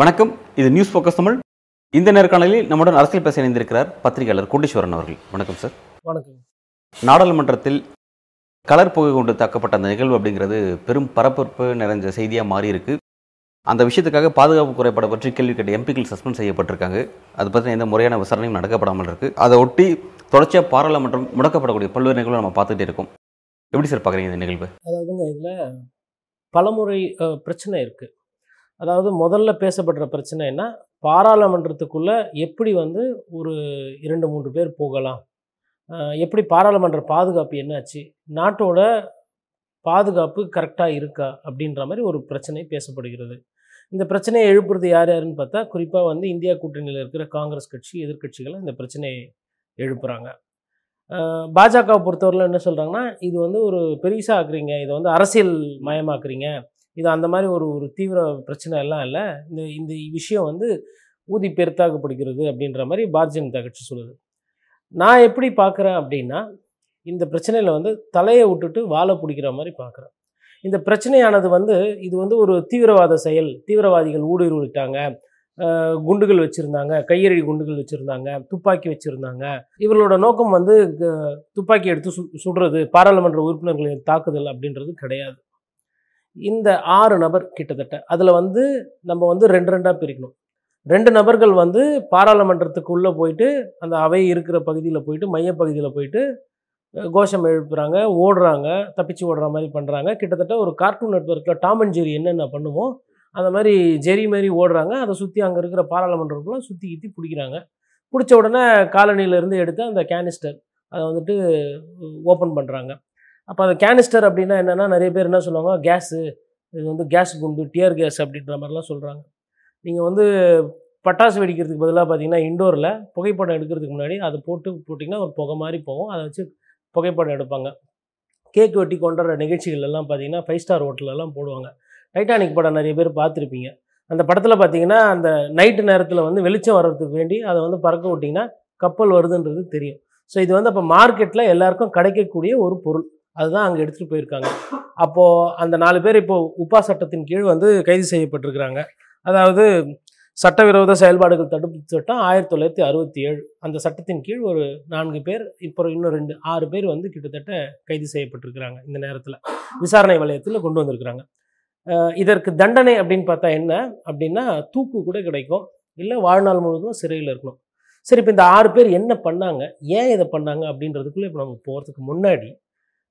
வணக்கம். இது news focus Tamil. இந்த நேர்காணலில் நம்முடன் அரசியல் பேச இணைந்திருக்கிறார் பத்திரிகையாளர் கோட்டீஸ்வரன் அவர்கள். வணக்கம் சார். வணக்கம். நாடாளுமன்றத்தில் கலர் புகை கொண்டு தாக்கப்பட்ட அந்த நிகழ்வு அப்படிங்கிறது பெரும் பரபரப்பு நிறைஞ்ச செய்தியாக மாறி இருக்கு அந்த விஷயத்துக்காக பாதுகாப்பு குறைபாடு பற்றி கேள்வி கேட்ட எம்பிக்கள் சஸ்பெண்ட் செய்யப்பட்டிருக்காங்க. அது பற்றி எந்த முறையான விசாரணையும் நடக்கப்படாமல் இருக்குது அதை ஒட்டி தொடர்ச்சியாக பாராளுமன்றம் முடக்கப்படக்கூடிய பல்வேறு நிகழ்வு நம்ம பார்த்துட்டே இருக்கோம். எப்படி சார் பார்க்குறீங்க இந்த நிகழ்வு? அதாவதுங்க இதில் பலமுறை பிரச்சனை இருக்குது அதாவது முதல்ல பேசப்படுற பிரச்சனை என்ன? பாராளுமன்றத்துக்குள்ளே எப்படி வந்து ஒரு இரண்டு மூன்று பேர் போகலாம்? எப்படி பாராளுமன்ற பாதுகாப்பு என்னாச்சு? நாட்டோட பாதுகாப்பு கரெக்டாக இருக்கா? அப்படின்ற மாதிரி ஒரு பிரச்சனை பேசப்படுகிறது. இந்த பிரச்சனையை எழுப்புறது யார் யாருன்னு பார்த்தா குறிப்பாக வந்து இந்தியா கூட்டணியில் இருக்கிற காங்கிரஸ் கட்சி எதிர்கட்சிகளை இந்த பிரச்சனையை எழுப்புறாங்க. பாஜகவை பொறுத்தவரையில் என்ன சொல்கிறாங்கன்னா இது வந்து ஒரு பெரிசா ஆக்குறீங்க இதை வந்து அரசியல் மயமாக்குறீங்க இது அந்த மாதிரி ஒரு ஒரு தீவிர பிரச்சனை எல்லாம் இல்லை இந்த இந்த விஷயம் வந்து ஊதி பெருத்தாகப்படுகிறது அப்படின்ற மாதிரி பாரதிய ஜனதா கட்சி சொல்லுது. நான் எப்படி பார்க்குறேன் அப்படின்னா இந்த பிரச்சனையில் வந்து தலையை விட்டுட்டு வாழை பிடிக்கிற மாதிரி பார்க்குறேன். இந்த பிரச்சனையானது வந்து இது வந்து ஒரு தீவிரவாத செயல். தீவிரவாதிகள் ஊடுருவிட்டாங்க. குண்டுகள் வச்சுருந்தாங்க. கையெறி குண்டுகள் வச்சுருந்தாங்க. துப்பாக்கி வச்சுருந்தாங்க. இவர்களோட நோக்கம் வந்து க- துப்பாக்கி எடுத்து சு சுடுறது பாராளுமன்ற உறுப்பினர்களின் தாக்குதல் அப்படின்றது கிடையாது. இந்த ஆறு நபர் கிட்டத்தட்ட அதில் வந்து நம்ம வந்து ரெண்டு ரெண்டாக பிரிக்கணும். ரெண்டு நபர்கள் வந்து பாராளுமன்றத்துக்குள்ளே போயிட்டு அந்த அவை இருக்கிற பகுதியில் போயிட்டு மையப்பகுதியில் போயிட்டு கோஷம் எழுப்புறாங்க ஓடுறாங்க தப்பிச்சு ஓடுற மாதிரி பண்ணுறாங்க கிட்டத்தட்ட ஒரு கார்ட்டூன் நெட்ஒர்க்கில் டாம் அண்ட் ஜெரி என்னென்ன பண்ணுவோம் அந்த மாதிரி ஜெரி மாதிரி ஓடுறாங்க. அதை சுற்றி அங்கே இருக்கிற பாராளுமன்றக்குள்ளே சுற்றி கித்தி பிடிக்கிறாங்க. பிடிச்ச உடனே காலனியிலேருந்து எடுத்து அந்த கேனிஸ்டர் அதை வந்துட்டு ஓப்பன் பண்ணுறாங்க அப்போ அந்த கேனிஸ்டர் அப்படின்னா என்னென்னா நிறைய பேர் என்ன சொல்லுவாங்க கேஸு இது வந்து கேஸ் குண்டு டியர் கேஸ் அப்படின்ற மாதிரிலாம் சொல்கிறாங்க நீங்கள் வந்து பட்டாசு வெடிக்கிறதுக்கு பதிலாக பார்த்தீங்கன்னா இண்டோரில் புகைப்படம் எடுக்கிறதுக்கு முன்னாடி அதை போட்டு போட்டிங்கன்னா ஒரு புகை மாதிரி போகும். அதை வச்சு புகைப்படம் எடுப்பாங்க. கேக் வெட்டி கொண்டாடுற நிகழ்ச்சிகள் எல்லாம் பார்த்தீங்கன்னா ஃபைவ் ஸ்டார் ஹோட்டலெல்லாம் போடுவாங்க. டைட்டானிக் படம் நிறைய பேர் பார்த்துருப்பீங்க. அந்த படத்தில் பார்த்தீங்கன்னா அந்த நைட்டு நேரத்தில் வந்து வெளிச்சம் வர்றதுக்கு வேண்டி அதை வந்து பறக்க விட்டிங்கன்னா கப்பல் வருதுன்றது தெரியும். ஸோ இது வந்து அப்போ மார்க்கெட்டில் எல்லாருக்கும் கிடைக்கக்கூடிய ஒரு பொருள். அதுதான் அங்கே எடுத்துகிட்டு போயிருக்காங்க. அப்போது அந்த நாலு பேர் இப்போ உப்பா சட்டத்தின் கீழ் வந்து கைது செய்யப்பட்டிருக்கிறாங்க. அதாவது சட்டவிரோத செயல்பாடுகள் தடுப்பு சட்டம் ஆயிரத்தி தொள்ளாயிரத்தி அறுபத்தி ஏழு. அந்த சட்டத்தின் கீழ் ஒரு நான்கு பேர் இப்போ இன்னும் ரெண்டு ஆறு பேர் வந்து கிட்டத்தட்ட கைது செய்யப்பட்டிருக்கிறாங்க இந்த நேரத்தில். விசாரணை வலயத்தில் கொண்டு வந்திருக்கிறாங்க. இதற்கு தண்டனை அப்படின்னு பார்த்தா என்ன அப்படின்னா தூக்கு கூட கிடைக்கும். இல்லை வாழ்நாள் முழுவதும் சிறையில் இருக்கணும். சரி இப்போ இந்த ஆறு பேர் என்ன பண்ணாங்க? ஏன் இதை பண்ணாங்க அப்படின்றதுக்குள்ளே இப்போ நம்ம போகிறதுக்கு முன்னாடி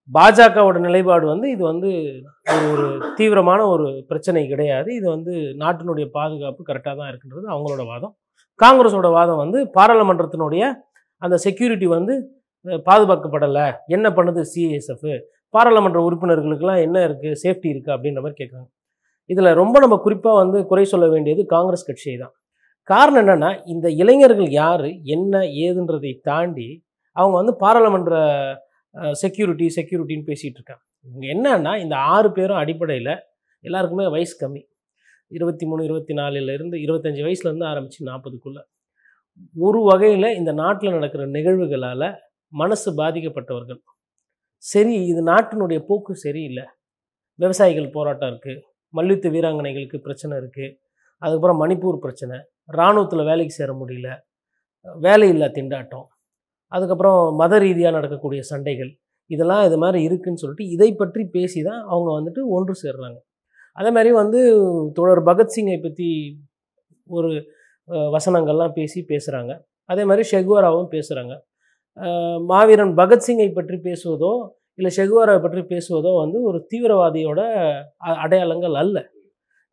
பாஜகவோட நிலைப்பாடு வந்து இது வந்து ஒரு ஒரு தீவிரமான ஒரு பிரச்சனை கிடையாது. இது வந்து நாட்டினுடைய பாதுகாப்பு கரெக்டாக தான் இருக்குன்றது அவங்களோட வாதம். காங்கிரஸோட வாதம் வந்து பாராளுமன்றத்தினுடைய அந்த செக்யூரிட்டி வந்து பாதுகாக்கப்படலை. என்ன பண்ணுது சிஎஸ்எஃப் பாராளுமன்ற உறுப்பினர்களுக்கெல்லாம் என்ன இருக்குது சேஃப்டி இருக்குது அப்படின்ற மாதிரி கேட்குறாங்க இதில் ரொம்ப நம்ம குறிப்பாக வந்து குறை சொல்ல வேண்டியது காங்கிரஸ் கட்சியை தான். காரணம் என்னென்னா இந்த இளைஞர்கள் யார்? என்ன? ஏதுன்றதை தாண்டி அவங்க வந்து பாராளுமன்ற செக்யூரிட்டி செக்யூரிட்டின்னு பேசிகிட்டு இருக்காங்க. இவங்க என்னன்னா இந்த ஆறு பேரும் அடிப்படையில் எல்லாருக்குமே வயசு கம்மி. இருபத்தி மூணு இருபத்தி நாலுலேருந்து இருபத்தஞ்சி வயசுலேருந்து ஆரம்பித்து நாற்பதுக்குள்ளே. ஒரு வகையில் இந்த நாட்டில் நடக்கிற நிகழ்வுகளால் மனசு பாதிக்கப்பட்டவர்கள். சரி இது நாட்டினுடைய போக்கு சரியில்லை. விவசாயிகள் போராட்டம் இருக்குது மல்யுத்த வீராங்கனைகளுக்கு பிரச்சனை இருக்குது அதுக்கப்புறம் மணிப்பூர் பிரச்சனை. இராணுவத்தில் வேலைக்கு சேர முடியல. வேலையில்லா திண்டாட்டம். அதுக்கப்புறம் மத ரீதியாக நடக்கக்கூடிய சண்டைகள் இதெல்லாம் இது மாதிரி இருக்குன்னு சொல்லிட்டு இதை பற்றி பேசி தான் அவங்க வந்துட்டு ஒன்று சேர்றாங்க. அதே மாதிரி வந்து தோழர் பகத்சிங்கை பற்றி ஒரு வசனங்கள்லாம் பேசி பேசுகிறாங்க அதே மாதிரி ஷெகுவாராவும் பேசுகிறாங்க மாவீரன் பகத்சிங்கை பற்றி பேசுவதோ இல்லை ஷெகுவாராவை பற்றி பேசுவதோ வந்து ஒரு தீவிரவாதியோட அ- அடையாளங்கள் அல்ல.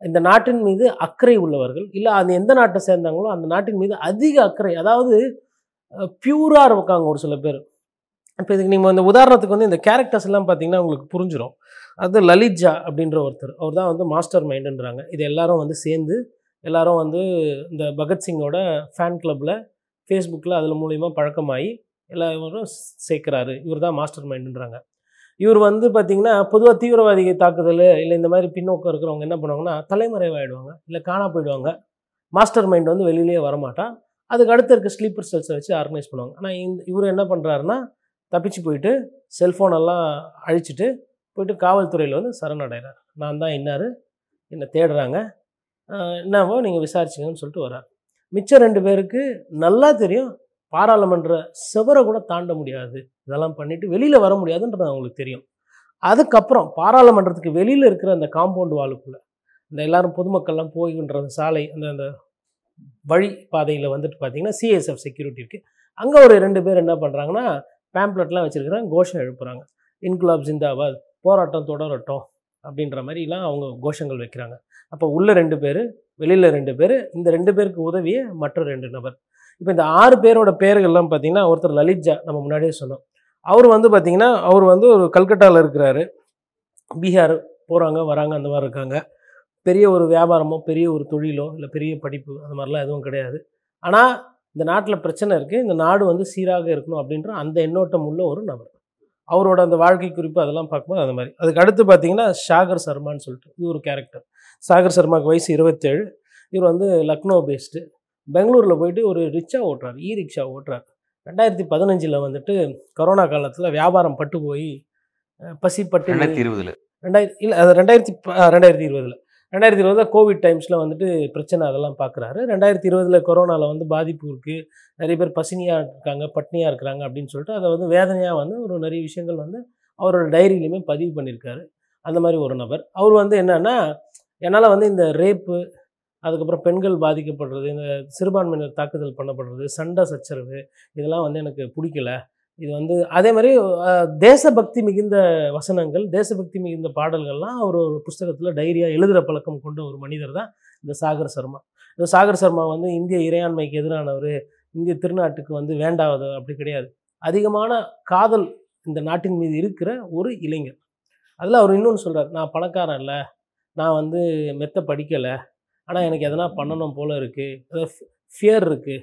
இந்த நாட்டின் மீது அக்கறை உள்ளவர்கள் இல்லை அது எந்த நாட்டை சேர்ந்தாங்களோ அந்த நாட்டின் மீது அதிக அக்கறை அதாவது பியூராக இருக்காங்க ஒரு சில பேர். இப்போ இதுக்கு நீங்கள் இந்த உதாரணத்துக்கு வந்து இந்த கேரக்டர்ஸ் எல்லாம் பார்த்தீங்கன்னா உங்களுக்கு புரிஞ்சிடும் அது லலித்ஜா அப்படின்ற ஒருத்தர். அவர் தான் வந்து மாஸ்டர் மைண்டுன்றாங்க இது எல்லாரும் வந்து சேர்ந்து எல்லாரும் வந்து இந்த பகத்சிங்கோட ஃபேன் கிளப்பில் ஃபேஸ்புக்கில் அதில் மூலயமா பழக்கமாகி எல்லாரும் சேர்க்குறாரு. இவர் தான் மாஸ்டர் மைண்டுன்றாங்க இவர் வந்து பார்த்திங்கன்னா பொதுவாக தீவிரவாதி தாக்குதல் இல்லை இந்த மாதிரி பின்னோக்கம் இருக்கிறவங்க என்ன பண்ணுவாங்கன்னா தலைமறைவாயிடுவாங்க இல்லை காணா போயிடுவாங்க. மாஸ்டர் மைண்ட் வந்து வெளியிலேயே வரமாட்டான் அதுக்கு அடுத்து இருக்க ஸ்லீப்பர் செல்ஸை வச்சு ஆர்கனைஸ் பண்ணுவாங்க. ஆனால் இந்த இவர் என்ன பண்ணுறாருன்னா தப்பிச்சு போயிட்டு செல்ஃபோனெல்லாம் அழிச்சிட்டு போயிட்டு காவல்துறையில் வந்து சரணடைகிறார் நான் தான் இன்னார் என்னை தேடுறாங்க. என்னவோ நீங்கள் விசாரிச்சிங்கன்னு சொல்லிட்டு வரார் மிச்சம் ரெண்டு பேருக்கு நல்லா தெரியும் பாராளுமன்ற செவரை கூட தாண்ட முடியாது. இதெல்லாம் பண்ணிவிட்டு வெளியில் வர முடியாதுன்றது அவங்களுக்கு தெரியும். அதுக்கப்புறம் பாராளுமன்றத்துக்கு வெளியில் இருக்கிற அந்த காம்பவுண்ட் வாலுக்குள்ளே இந்த எல்லாரும் பொதுமக்கள்லாம் போய்கின்ற அந்த சாலை அந்த அந்த வழி பாதையில் வந்துட்டு பார்த்தீங்கன்னா சிஎஸ்எஃப் செக்யூரிட்டி இருக்குது அங்கே ஒரு ரெண்டு பேர் என்ன பண்ணுறாங்கன்னா பேம்ப்ளெட்லாம் வச்சுருக்கிறாங்க கோஷம் எழுப்புறாங்க. இன்குலாப் ஜிந்தாபாத் போராட்டம் தொடரட்டும் அப்படின்ற மாதிரிலாம் அவங்க கோஷங்கள் வைக்கிறாங்க. அப்போ உள்ள ரெண்டு பேர் வெளியில் ரெண்டு பேர் இந்த ரெண்டு பேருக்கு உதவிய மற்ற ரெண்டு நபர். இப்போ இந்த ஆறு பேரோட பேர்கள்லாம் பார்த்தீங்கன்னா ஒருத்தர் லலித்ஜா நம்ம முன்னாடியே சொன்னோம். அவர் வந்து பார்த்தீங்கன்னா அவர் வந்து ஒரு கல்கட்டாவில் இருக்கிறாரு. பீகார் போகிறாங்க வராங்க அந்த மாதிரி இருக்காங்க. பெரிய ஒரு வியாபாரமோ பெரிய ஒரு தொழிலோ இல்லை பெரிய படிப்பு அந்த மாதிரிலாம் எதுவும் கிடையாது. ஆனால் இந்த நாட்டில் பிரச்சனை இருக்குது இந்த நாடு வந்து சீராக இருக்கணும் அப்படின்ற அந்த எண்ணோட்டம் உள்ள ஒரு நபர். அவரோட அந்த வாழ்க்கை குறிப்பு அதெல்லாம் பார்க்கும்போது அந்த மாதிரி. அதுக்கு அடுத்து பார்த்தீங்கன்னா ஷாகர் சர்மான்னு சொல்லிட்டு இது ஒரு கேரக்டர் சாகர் சர்மாக்கு வயசு இருபத்தேழு. இவர் வந்து லக்னோ பேஸ்டு பெங்களூரில் போயிட்டு ஒரு ரிக்ஷா ஓட்டுறாரு. இ ரிக்ஷா ஓட்டுறாரு. ரெண்டாயிரத்தி பதினஞ்சில் வந்துட்டு கொரோனா காலத்தில் வியாபாரம் பட்டு போய் பசி பட்டு ரெண்டாயிரத்தி இருபதுல. ரெண்டாயிரத்தி இல்லை அது ரெண்டாயிரத்தி ரெண்டாயிரத்தி இருபதில். ரெண்டாயிரத்தி இருபதில் கோவிட் டைம்ஸில் வந்துட்டு பிரச்சனை அதெல்லாம் பார்க்குறாரு ரெண்டாயிரத்தி இருபதில் கொரோனாவில் வந்து பாதிப்பு இருக்குது நிறைய பேர் பசினியாக இருக்காங்க பட்னியாக இருக்கிறாங்க அப்படின்னு சொல்லிட்டு அதை வந்து வேதனையாக வந்து ஒரு நிறைய விஷயங்கள் வந்து அவரோட டைரியிலையுமே பதிவு பண்ணியிருக்காரு. அந்த மாதிரி ஒரு நபர். அவர் வந்து என்னென்னா என்னால் வந்து இந்த ரேப்பு அதுக்கப்புறம் பெண்கள் பாதிக்கப்படுறது இந்த சிறுபான்மையினர் தாக்குதல் பண்ணப்படுறது சண்டை சச்சரவு இதெல்லாம் வந்து எனக்கு பிடிக்கல. இது வந்து அதே மாதிரி தேசபக்தி மிகுந்த வசனங்கள் தேசபக்தி மிகுந்த பாடல்கள்லாம் அவர் ஒரு புஸ்தகத்தில் டைரியாக எழுதுகிற பழக்கம் கொண்ட ஒரு மனிதர் தான் இந்த சாகர் சர்மா. இந்த சாகர் சர்மா வந்து இந்திய இறையாண்மைக்கு எதிரானவர் இந்திய திருநாட்டுக்கு வந்து வேண்டாவது அப்படி கிடையாது. அதிகமான காதல் இந்த நாட்டின் மீது இருக்கிற ஒரு இளைஞர். அதில் அவர் இன்னொன்று சொல்கிறார் நான் பணக்காரன் இல்லை நான் வந்து மெத்த படிக்கலை ஆனால் எனக்கு எதனா பண்ணணும் போல இருக்குது அதாவது ஃபியர் இருக்குது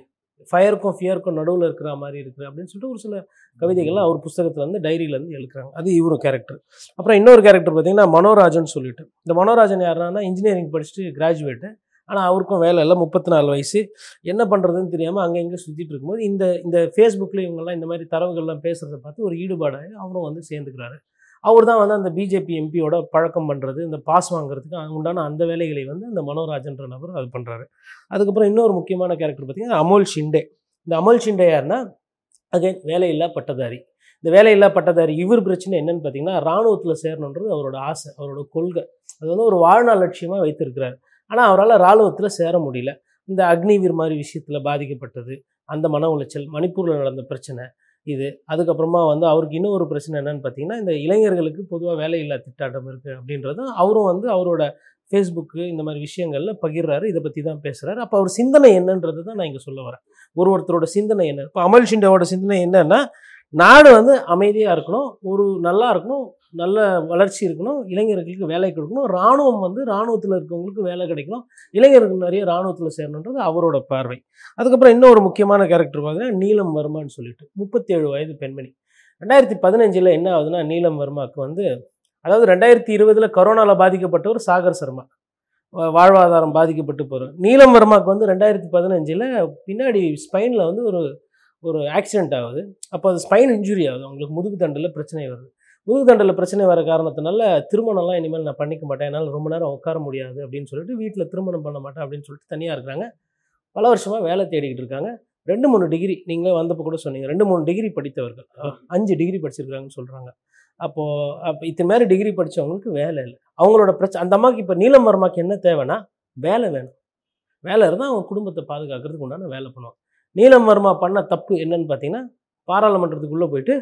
ஃபயருக்கும் ஃபியருக்கும் நடுவில் இருக்கிற மாதிரி இருக்குது அப்படின்னு சொல்லிட்டு ஒரு சில கவிதைகள்லாம் அவர் புஸ்தகத்தில் வந்து டைரியிலேருந்து எழுக்கிறாங்க அது இவரு கேரக்டர் அப்புறம் இன்னொரு கேரக்டர் பார்த்தீங்கன்னா மனோராஜன் சொல்லிட்டு. இந்த மனோராஜன் யாருன்னா இன்ஜினியரிங் படிச்சுட்டு கிராஜுவேட்டு ஆனால் அவருக்கும் வேலை இல்லை முப்பத்தி நாலு வயசு. என்ன பண்ணுறதுன்னு தெரியாமல் அங்கே இங்கே சுற்றிட்டு இருக்கும்போது இந்த இந்த ஃபேஸ்புக்கில் இவங்கெல்லாம் இந்த மாதிரி தரவுகள்லாம் பேசுகிறத பார்த்து ஒரு ஈடுபாடாக அவரும் வந்து சேர்ந்துக்கிறாரு. அவர் தான் வந்து அந்த பிஜேபி எம்பியோட பழக்கம் பண்ணுறது இந்த பாஸ் வாங்குறதுக்கு உண்டான அந்த வேலைகளை வந்து இந்த மனோராஜன்ற நபர் அது பண்ணுறாரு அதுக்கப்புறம் இன்னொரு முக்கியமான கேரக்டர் பார்த்திங்கன்னா அமோல் ஷிண்டே. இந்த அமோல் ஷிண்டே யாருன்னா அகைன் வேலையில்லா பட்டதாரி இந்த வேலையில்லா பட்டதாரி இவர் பிரச்சனை என்னன்னு பார்த்தீங்கன்னா இராணுவத்தில் சேரணுன்றது அவரோட ஆசை அவரோட கொள்கை. அது வந்து ஒரு வாழ்நாள் லட்சியமாக வைத்திருக்கிறார். ஆனால் அவரால் இராணுவத்தில் சேர முடியல. இந்த அக்னிவீர் மாதிரி விஷயத்தில் பாதிக்கப்பட்டது அந்த மன உளைச்சல் மணிப்பூரில் நடந்த பிரச்சனை இது. அதுக்கப்புறமா வந்து அவருக்கு இன்னும் ஒரு பிரச்சனை என்னன்னு பார்த்தீங்கன்னா இந்த இளைஞர்களுக்கு பொதுவாக வேலையில்லா திட்டாட்டம் இருக்குது அப்படின்றது அவரும் வந்து அவரோட ஃபேஸ்புக்கு இந்த மாதிரி விஷயங்களில் பகிர்றாரு. இதை பற்றி தான் பேசுகிறாரு அப்போ அவர் சிந்தனை என்னன்றது தான் நான் இங்கே சொல்ல வரேன். ஒரு ஒருத்தரோட சிந்தனை என்ன? இப்போ அமல் ஷிண்டேவோட சிந்தனை என்னன்னா நாடு வந்து அமைதியாக இருக்கணும் ஒரு நல்லா இருக்கணும் நல்ல வளர்ச்சி இருக்கணும் இளைஞர்களுக்கு வேலை கொடுக்கணும். இராணுவம் வந்து இராணுவத்தில் இருக்கவங்களுக்கு வேலை கிடைக்கணும். இளைஞர்கள் நிறைய இராணுவத்தில் சேரணுன்றது அவரோட பார்வை. அதுக்கப்புறம் இன்னொரு முக்கியமான கேரக்டர் பார்த்தீங்கன்னா நீலம் வர்மான்னு சொல்லிட்டு முப்பத்தேழு வயது பெண்மணி. ரெண்டாயிரத்தி பதினஞ்சில் என்ன ஆகுதுன்னா நீலம் வர்மாவுக்கு வந்து அதாவது ரெண்டாயிரத்தி இருபதில் கொரோனாவில் பாதிக்கப்பட்டவர் சாகர் சர்மா. வாழ்வாதாரம் பாதிக்கப்பட்டு போகிறார் நீலம் வர்மாவுக்கு வந்து ரெண்டாயிரத்தி பதினஞ்சில் பின்னாடி ஸ்பைனில் வந்து ஒரு ஒரு ஆக்சிடென்ட் ஆகுது. அப்போ அது ஸ்பைன் இன்ஜுரி ஆகுது. அவங்களுக்கு முதுகு தண்டில் பிரச்சனை வருது. முதுகுதண்டில் பிரச்சனை வர காரணத்தினால திருமணம்லாம் இனிமேல் நான் பண்ணிக்க மாட்டேன். என்னால் ரொம்ப நேரம் உட்கார முடியாது அப்படின்னு சொல்லிட்டு வீட்டில் திருமணம் பண்ண மாட்டேன் அப்படின்னு சொல்லிட்டு தனியாக இருக்கிறாங்க. பல வருஷமாக வேலை தேடிக்கிட்டு இருக்காங்க. ரெண்டு மூணு டிகிரி நீங்களே வந்தப்போ கூட சொன்னீங்க. ரெண்டு மூணு டிகிரி படித்தவர்கள். அஞ்சு டிகிரி படிச்சிருக்காங்கன்னு சொல்கிறாங்க அப்போது அப்போ இத்தனை மாதிரி டிகிரி படித்தவங்களுக்கு வேலை இல்லை. அவங்களோட பிரச்சனை அந்த அம்மாவுக்கு இப்போ நீலம் வர்மாக்கு என்ன தேவைன்னா வேலை வேணும். வேலை இருந்தால் அவங்க குடும்பத்தை பாதுகாக்கிறதுக்கு உண்டான வேலை பண்ணுவாங்க. நீலம் வர்மா பண்ண தப்பு என்னன்னு பார்த்தீங்கன்னா பாராளுமன்றத்துக்குள்ளே போயிட்டு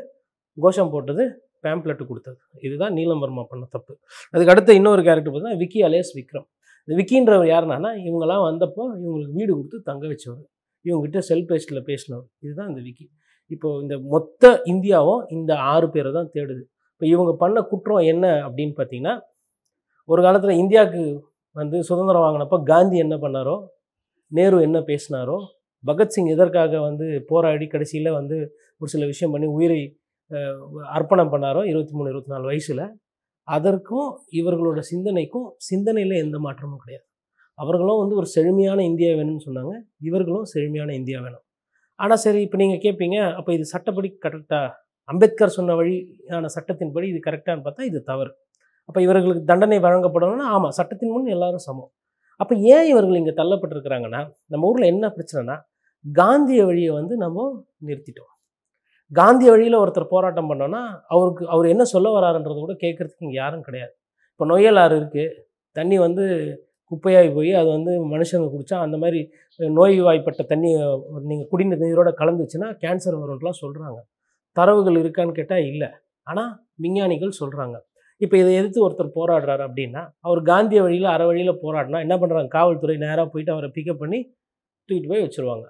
கோஷம் போட்டது பேம்ப்ளெட்டு கொடுத்தது. இதுதான் நீலம்பர்மா பண்ண தப்பு. அதுக்கு அடுத்த இன்னொரு கேரக்டர் பார்த்தீங்கன்னா விக்கி அலேஸ் விக்ரம் இந்த விக்கின்றவர் யாருன்னா இவங்கெல்லாம் வந்தப்போ இவங்களுக்கு வீடு கொடுத்து தங்க வச்சவர். இவங்ககிட்ட செல் பேஸ்டில் பேசினவர். இதுதான் இந்த விக்கி இப்போது இந்த மொத்த இந்தியாவும் இந்த ஆறு பேரை தான் தேடுது. இப்போ இவங்க பண்ண குற்றம் என்ன அப்படின்னு பார்த்தீங்கன்னா ஒரு காலத்தில் இந்தியாவுக்கு வந்து சுதந்திரம் வாங்கினப்போ காந்தி என்ன பண்ணாரோ நேரு என்ன பேசினாரோ பகத்சிங் எதற்காக வந்து போராடி கடைசியில் வந்து ஒரு சில விஷயம் பண்ணி உயிரை அர்ப்பணம் பண்ணாரோ இருபத்தி மூணு இருபத்தி நாலு வயசில் அதற்கும் இவர்களோட சிந்தனைக்கும் சிந்தனையில் எந்த மாற்றமும் கிடையாது. அவர்களும் வந்து ஒரு செழுமையான இந்தியா வேணும்னு சொன்னாங்க. இவர்களும் செழுமையான இந்தியா வேணும். ஆனால் சரி இப்போ நீங்கள் கேட்பீங்க அப்போ இது சட்டப்படி கரெக்டாக அம்பேத்கர் சொன்ன வழியான சட்டத்தின்படி இது கரெக்டான்னு பார்த்தா இது தவறு. அப்போ இவர்களுக்கு தண்டனை வழங்கப்படணும்னா ஆமாம் சட்டத்தின் முன் எல்லாரும் சமம். அப்போ ஏன் இவர்கள் இங்கே தள்ளப்பட்டிருக்கிறாங்கன்னா நம்ம ஊரில் என்ன பிரச்சனைனா காந்திய வழியை வந்து நம்ம நிறுத்திட்டோம். காந்தி வழியில் ஒருத்தர் போராட்டம் பண்ணோன்னா அவருக்கு அவர் என்ன சொல்ல வராருன்றது கூட கேட்குறதுக்கு இங்கே யாரும் கிடையாது. இப்போ நொய்யலாறு இருக்குது தண்ணி வந்து குப்பையாகி போய் அது வந்து மனுஷங்க குடித்தா அந்த மாதிரி நோய்வாய்ப்பட்ட தண்ணி நீங்கள் குடிநீர் நீரோட கலந்துச்சுன்னா கேன்சர் வரும்லாம் சொல்கிறாங்க தரவுகள் இருக்கான்னு கேட்டால் இல்லை. ஆனால் விஞ்ஞானிகள் சொல்கிறாங்க இப்போ இதை எதிர்த்து ஒருத்தர் போராடுறாரு அப்படின்னா அவர் காந்திய வழியில் அரை வழியில் போராடினா என்ன பண்ணுறாங்க காவல்துறை நேராக போயிட்டு அவரை பிக்கப் பண்ணி தூக்கிட்டு போய் வச்சுருவாங்க.